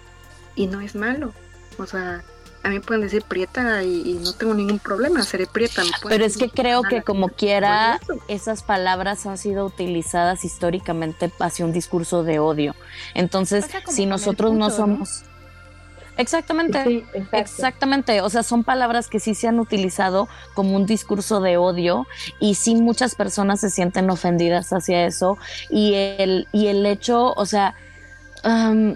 y no es malo, o sea, a mí pueden decir prieta y, no tengo ningún problema, seré prieta. Pero es que creo que como quiera, esas palabras han sido utilizadas históricamente hacia un discurso de odio. Entonces, si nosotros no somos... Exactamente, exactamente. O sea, son palabras que sí se han utilizado como un discurso de odio y sí muchas personas se sienten ofendidas hacia eso y el, y el hecho, o sea,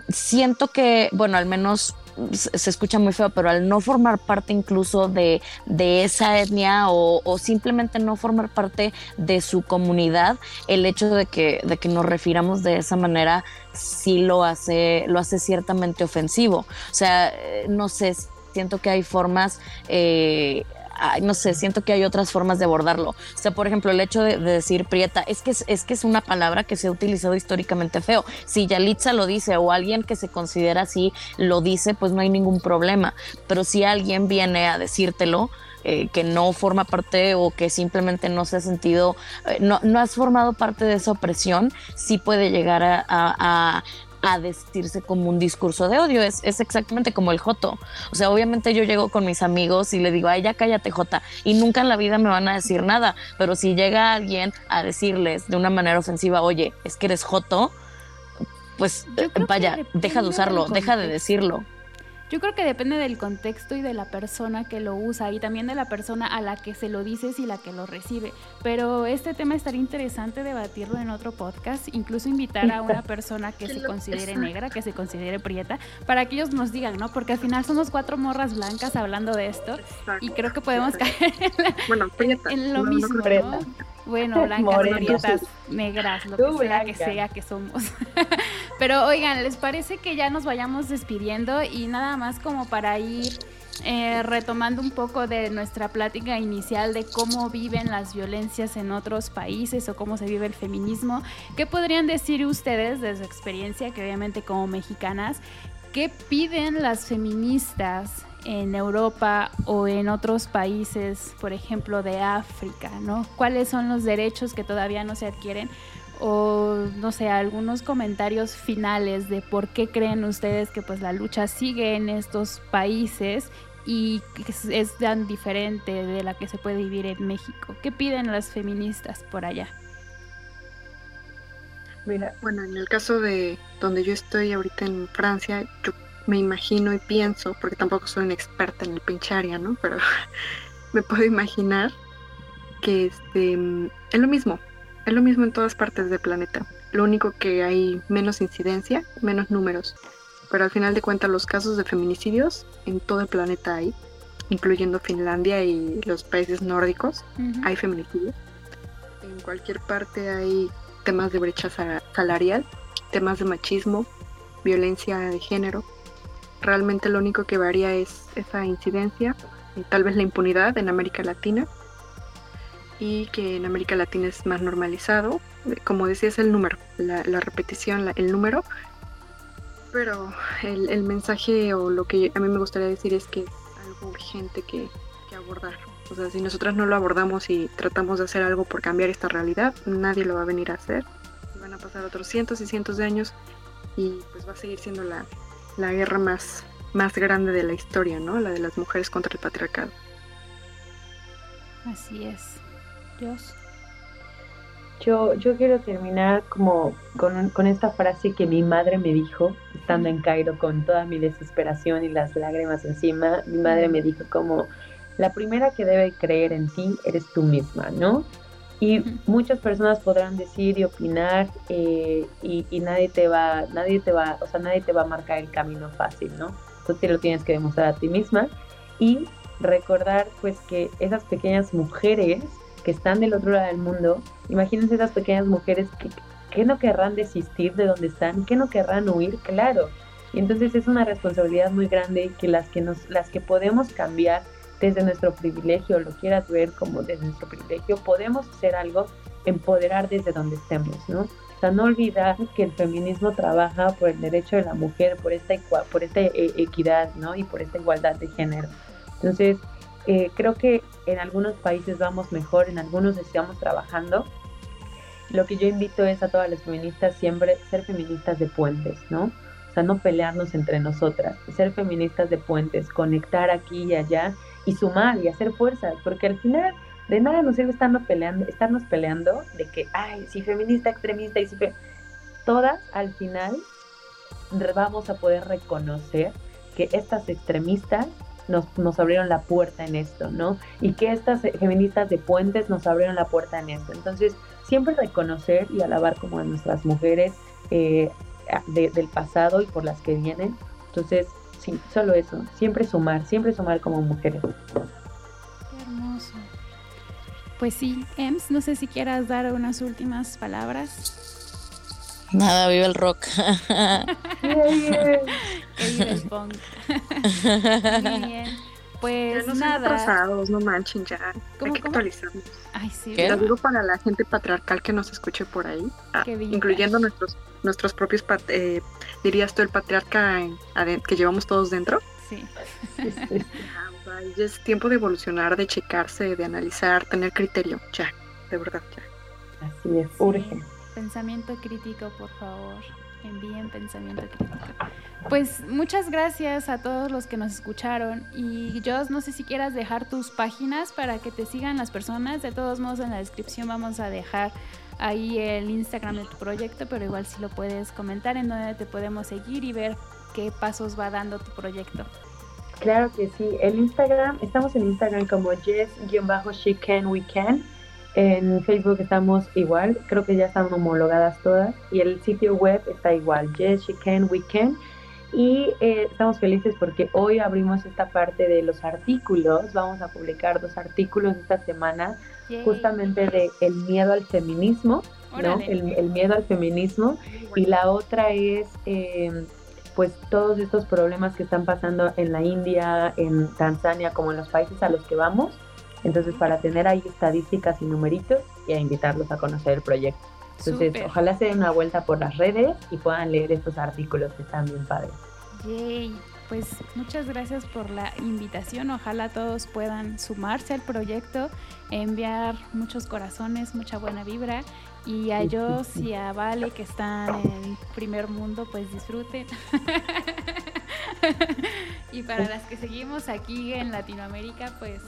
siento que, bueno, al menos se escucha muy feo, pero al no formar parte incluso de, esa etnia o, simplemente no formar parte de su comunidad, el hecho de que, de que nos refiramos de esa manera sí lo hace, lo hace ciertamente ofensivo. O sea, eh, no sé, siento que hay formas eh, no sé, siento que hay otras formas de abordarlo. O sea, por ejemplo, el hecho de, decir prieta, es que es, que es una palabra que se ha utilizado históricamente feo. Si Yalitza lo dice o alguien que se considera así lo dice, pues no hay ningún problema. Pero si alguien viene a decírtelo, eh, que no forma parte o que simplemente no se ha sentido, eh, no, no, has formado parte de esa opresión, sí puede llegar a decirse como un discurso de odio. Es, es, exactamente como el Joto. O sea, obviamente yo llego con mis amigos y le digo, ay, ya cállate, Jota. Y nunca en la vida me van a decir nada. Pero si llega alguien a decirles de una manera ofensiva, oye, es que eres Joto, pues vaya, deja de usarlo, deja de decirlo. Yo creo que depende del contexto y de la persona que lo usa y también de la persona a la que se lo dices y la que lo recibe. Pero este tema estaría interesante debatirlo en otro podcast, incluso invitar a una <laughs> persona que se considere negra, que se considere prieta, para que ellos nos digan, ¿no? Porque al final somos cuatro morras blancas hablando de esto y creo que podemos caer en, lo mismo, ¿no? Bueno, <laughs> blancas, prietas, negras, lo que sea que sea que somos. <laughs> Pero oigan, ¿les parece que ya nos vayamos despidiendo y nada más como para ir eh, retomando un poco de nuestra plática inicial de cómo viven las violencias en otros países o cómo se vive el feminismo? ¿Qué podrían decir ustedes de su experiencia, que obviamente como mexicanas, qué piden las feministas en Europa o en otros países, por ejemplo, de África, ¿no? ¿Cuáles son los derechos que todavía no se adquieren? O, no sé, algunos comentarios finales de por qué creen ustedes que pues la lucha sigue en estos países y es, es tan diferente de la que se puede vivir en México. ¿Qué piden las feministas por allá? Mira, bueno, en el caso de donde yo estoy ahorita en Francia, yo me imagino y pienso, porque tampoco soy una experta en el pinche área, ¿no? Pero <laughs> me puedo imaginar que este, es lo mismo, es lo mismo en todas partes del planeta. Lo único que hay menos incidencia, menos números. Pero al final de cuentas los casos de feminicidios en todo el planeta hay, incluyendo Finlandia y los países nórdicos, hay feminicidios. En cualquier parte hay temas de brecha salarial, temas de machismo, violencia de género, Realmente lo único que varía es esa incidencia, y tal vez la impunidad en América Latina, y que en América Latina es más normalizado. Como decía, es el número, la, repetición, el número. Pero el, mensaje o lo que a mí me gustaría decir es que es algo urgente que, que abordar. O sea, si nosotras no lo abordamos y tratamos de hacer algo por cambiar esta realidad, nadie lo va a venir a hacer. van a pasar otros cientos y cientos de años y pues va a seguir siendo la, la guerra más, más grande de la historia, ¿no? La de las mujeres contra el patriarcado. Así es. Dios. Yo, yo quiero terminar como con, con, esta frase que mi madre me dijo, estando en Cairo con toda mi desesperación y las lágrimas encima. Mi madre me dijo como, la primera que debe creer en ti eres tú misma, ¿no? Y muchas personas podrán decir y opinar eh, y, nadie te va, nadie te va, o sea, nadie te va a marcar el camino fácil, ¿no? Tú te lo tienes que demostrar a ti misma y recordar pues que esas pequeñas mujeres que están del otro lado del mundo, imagínense esas pequeñas mujeres que, que no querrán desistir de donde están, que no querrán huir, claro. Y entonces es una responsabilidad muy grande que las que nos, las que podemos cambiar desde nuestro privilegio, lo quieras ver como desde nuestro privilegio, podemos hacer algo, empoderar desde donde estemos, ¿no? O sea, no olvidar que el feminismo trabaja por el derecho de la mujer, por esta, por esta eh, equidad, ¿no? Y por esta igualdad de género. Entonces, eh, creo que en algunos países vamos mejor, en algunos estamos trabajando. Lo que yo invito es a todas las feministas siempre ser feministas de puentes, ¿no? O sea, no pelearnos entre nosotras, ser feministas de puentes, conectar aquí y allá y sumar y hacer fuerzas, porque al final de nada nos sirve estarnos peleando, estarnos peleando de que, ay, si feminista, extremista y si todas al final vamos a poder reconocer que estas extremistas nos, nos, abrieron la puerta en esto, ¿no? Y que estas feministas de puentes nos abrieron la puerta en esto. Entonces, siempre reconocer y alabar como a nuestras mujeres eh, del pasado y por las que vienen. Entonces, Sí, solo eso. Siempre sumar, siempre sumar como mujeres. Qué hermoso. Pues sí, Ems, no sé si quieras dar unas últimas palabras. Nada, vive el rock. <laughs> que vive el punk. <laughs> Muy bien. Pues ya no nada. no manchen ya. Hay que actualizarnos. Ay, sí. Lo digo para la gente patriarcal que nos escuche por ahí, ah, incluyendo nuestros nuestros propios, eh, dirías tú, el patriarca que llevamos todos dentro. Sí. <laughs> ya es tiempo de evolucionar, de checarse, de analizar, tener criterio. Ya, de verdad, ya. Así es, urge. Pensamiento crítico, por favor. Envíen pensamiento crítico. Pues muchas gracias a todos los que nos escucharon. Y yo no sé si quieras dejar tus páginas para que te sigan las personas. De todos modos, en la descripción vamos a dejar ahí el Instagram de tu proyecto, pero igual si lo puedes comentar en donde te podemos seguir y ver qué pasos va dando tu proyecto. Claro que sí, el Instagram, estamos en Instagram como Jess-She Can We Can. En Facebook estamos igual, creo que ya están homologadas todas. Y el sitio web está igual, Jess, She Can, We Can. Y eh, estamos felices porque hoy abrimos esta parte de los artículos. Vamos a publicar dos artículos esta semana justamente de el miedo al feminismo, ¿no? El, miedo al feminismo. Y la otra es, em, pues, todos estos problemas que están pasando en la India, en Tanzania, como en los países a los que vamos. Entonces, para tener ahí estadísticas y numeritos y a invitarlos a conocer el proyecto. Entonces, ojalá se den una vuelta por las redes y puedan leer estos artículos que están bien padres. Yay pues muchas gracias por la invitación. Ojalá todos puedan sumarse al proyecto, enviar muchos corazones, mucha buena vibra. Y a ellos y a Vale que están en primer mundo, pues disfruten. <laughs> y para las que seguimos aquí en Latinoamérica, pues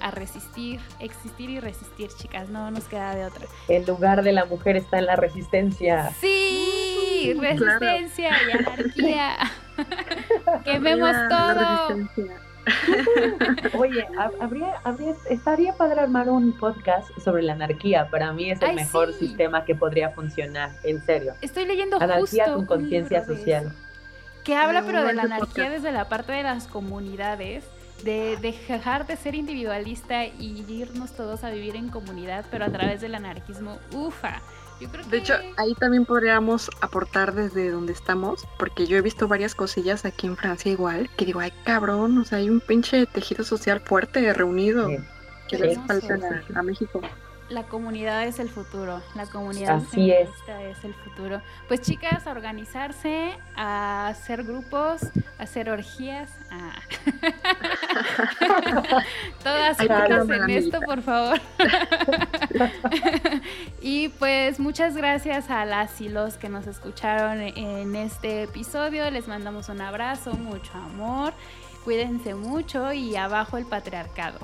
a resistir, existir y resistir, chicas, no nos queda de otra. El lugar de la mujer está en la resistencia. Sí, resistencia y anarquía. <laughs> Quememos todo. <laughs> Oye, habría, habría, estaría padre armar un podcast sobre la anarquía. Para mí es el mejor sistema que podría funcionar, en serio. Estoy leyendo anarquía con conciencia social. Que habla pero de la anarquía desde la parte de las comunidades de, dejar de ser individualista y irnos todos a vivir en comunidad, pero a través del anarquismo, ufa. De hecho, ahí también podríamos aportar desde donde estamos, porque yo he visto varias cosillas aquí en Francia igual, que digo, ay cabrón, o sea, hay un pinche tejido social fuerte reunido que les falta a México la comunidad es el futuro, la comunidad Así es. es el futuro. Pues chicas, a organizarse, a hacer grupos, a hacer orgías. <laughs> Todas juntas en esto, por favor. <laughs> y pues muchas gracias a las y los que nos escucharon en este episodio. Les mandamos un abrazo, mucho amor. Cuídense mucho y abajo el patriarcado.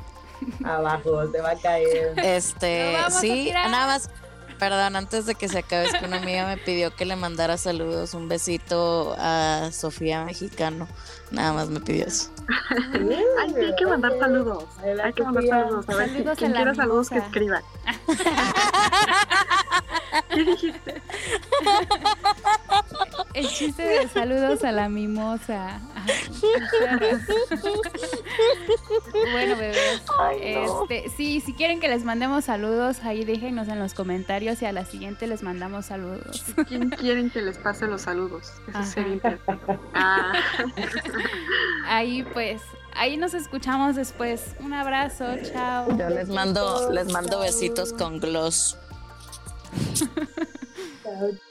Abajo, se va a caer. Este, sí, nada más. Perdón, antes de que se acabe, es que una amiga me pidió que le mandara saludos, un besito a Sofía Mexicano. Nada más me pidió eso. <laughs> hay que mandar saludos. Hay que mandar saludos. A ver saludos quien quiera saludos que escriba. <laughs> ¿Qué dijiste? El chiste de saludos a la mimosa. <laughs> bueno, bebés. este, sí, si quieren que les mandemos saludos, ahí déjenos en los comentarios y a la siguiente les mandamos saludos. ¿Quién quieren que les pase los saludos? Eso sería ah. <laughs> Ahí pues, ahí nos escuchamos después. Un abrazo, chao. Yo les mando, les mando besitos con gloss. <laughs> chao.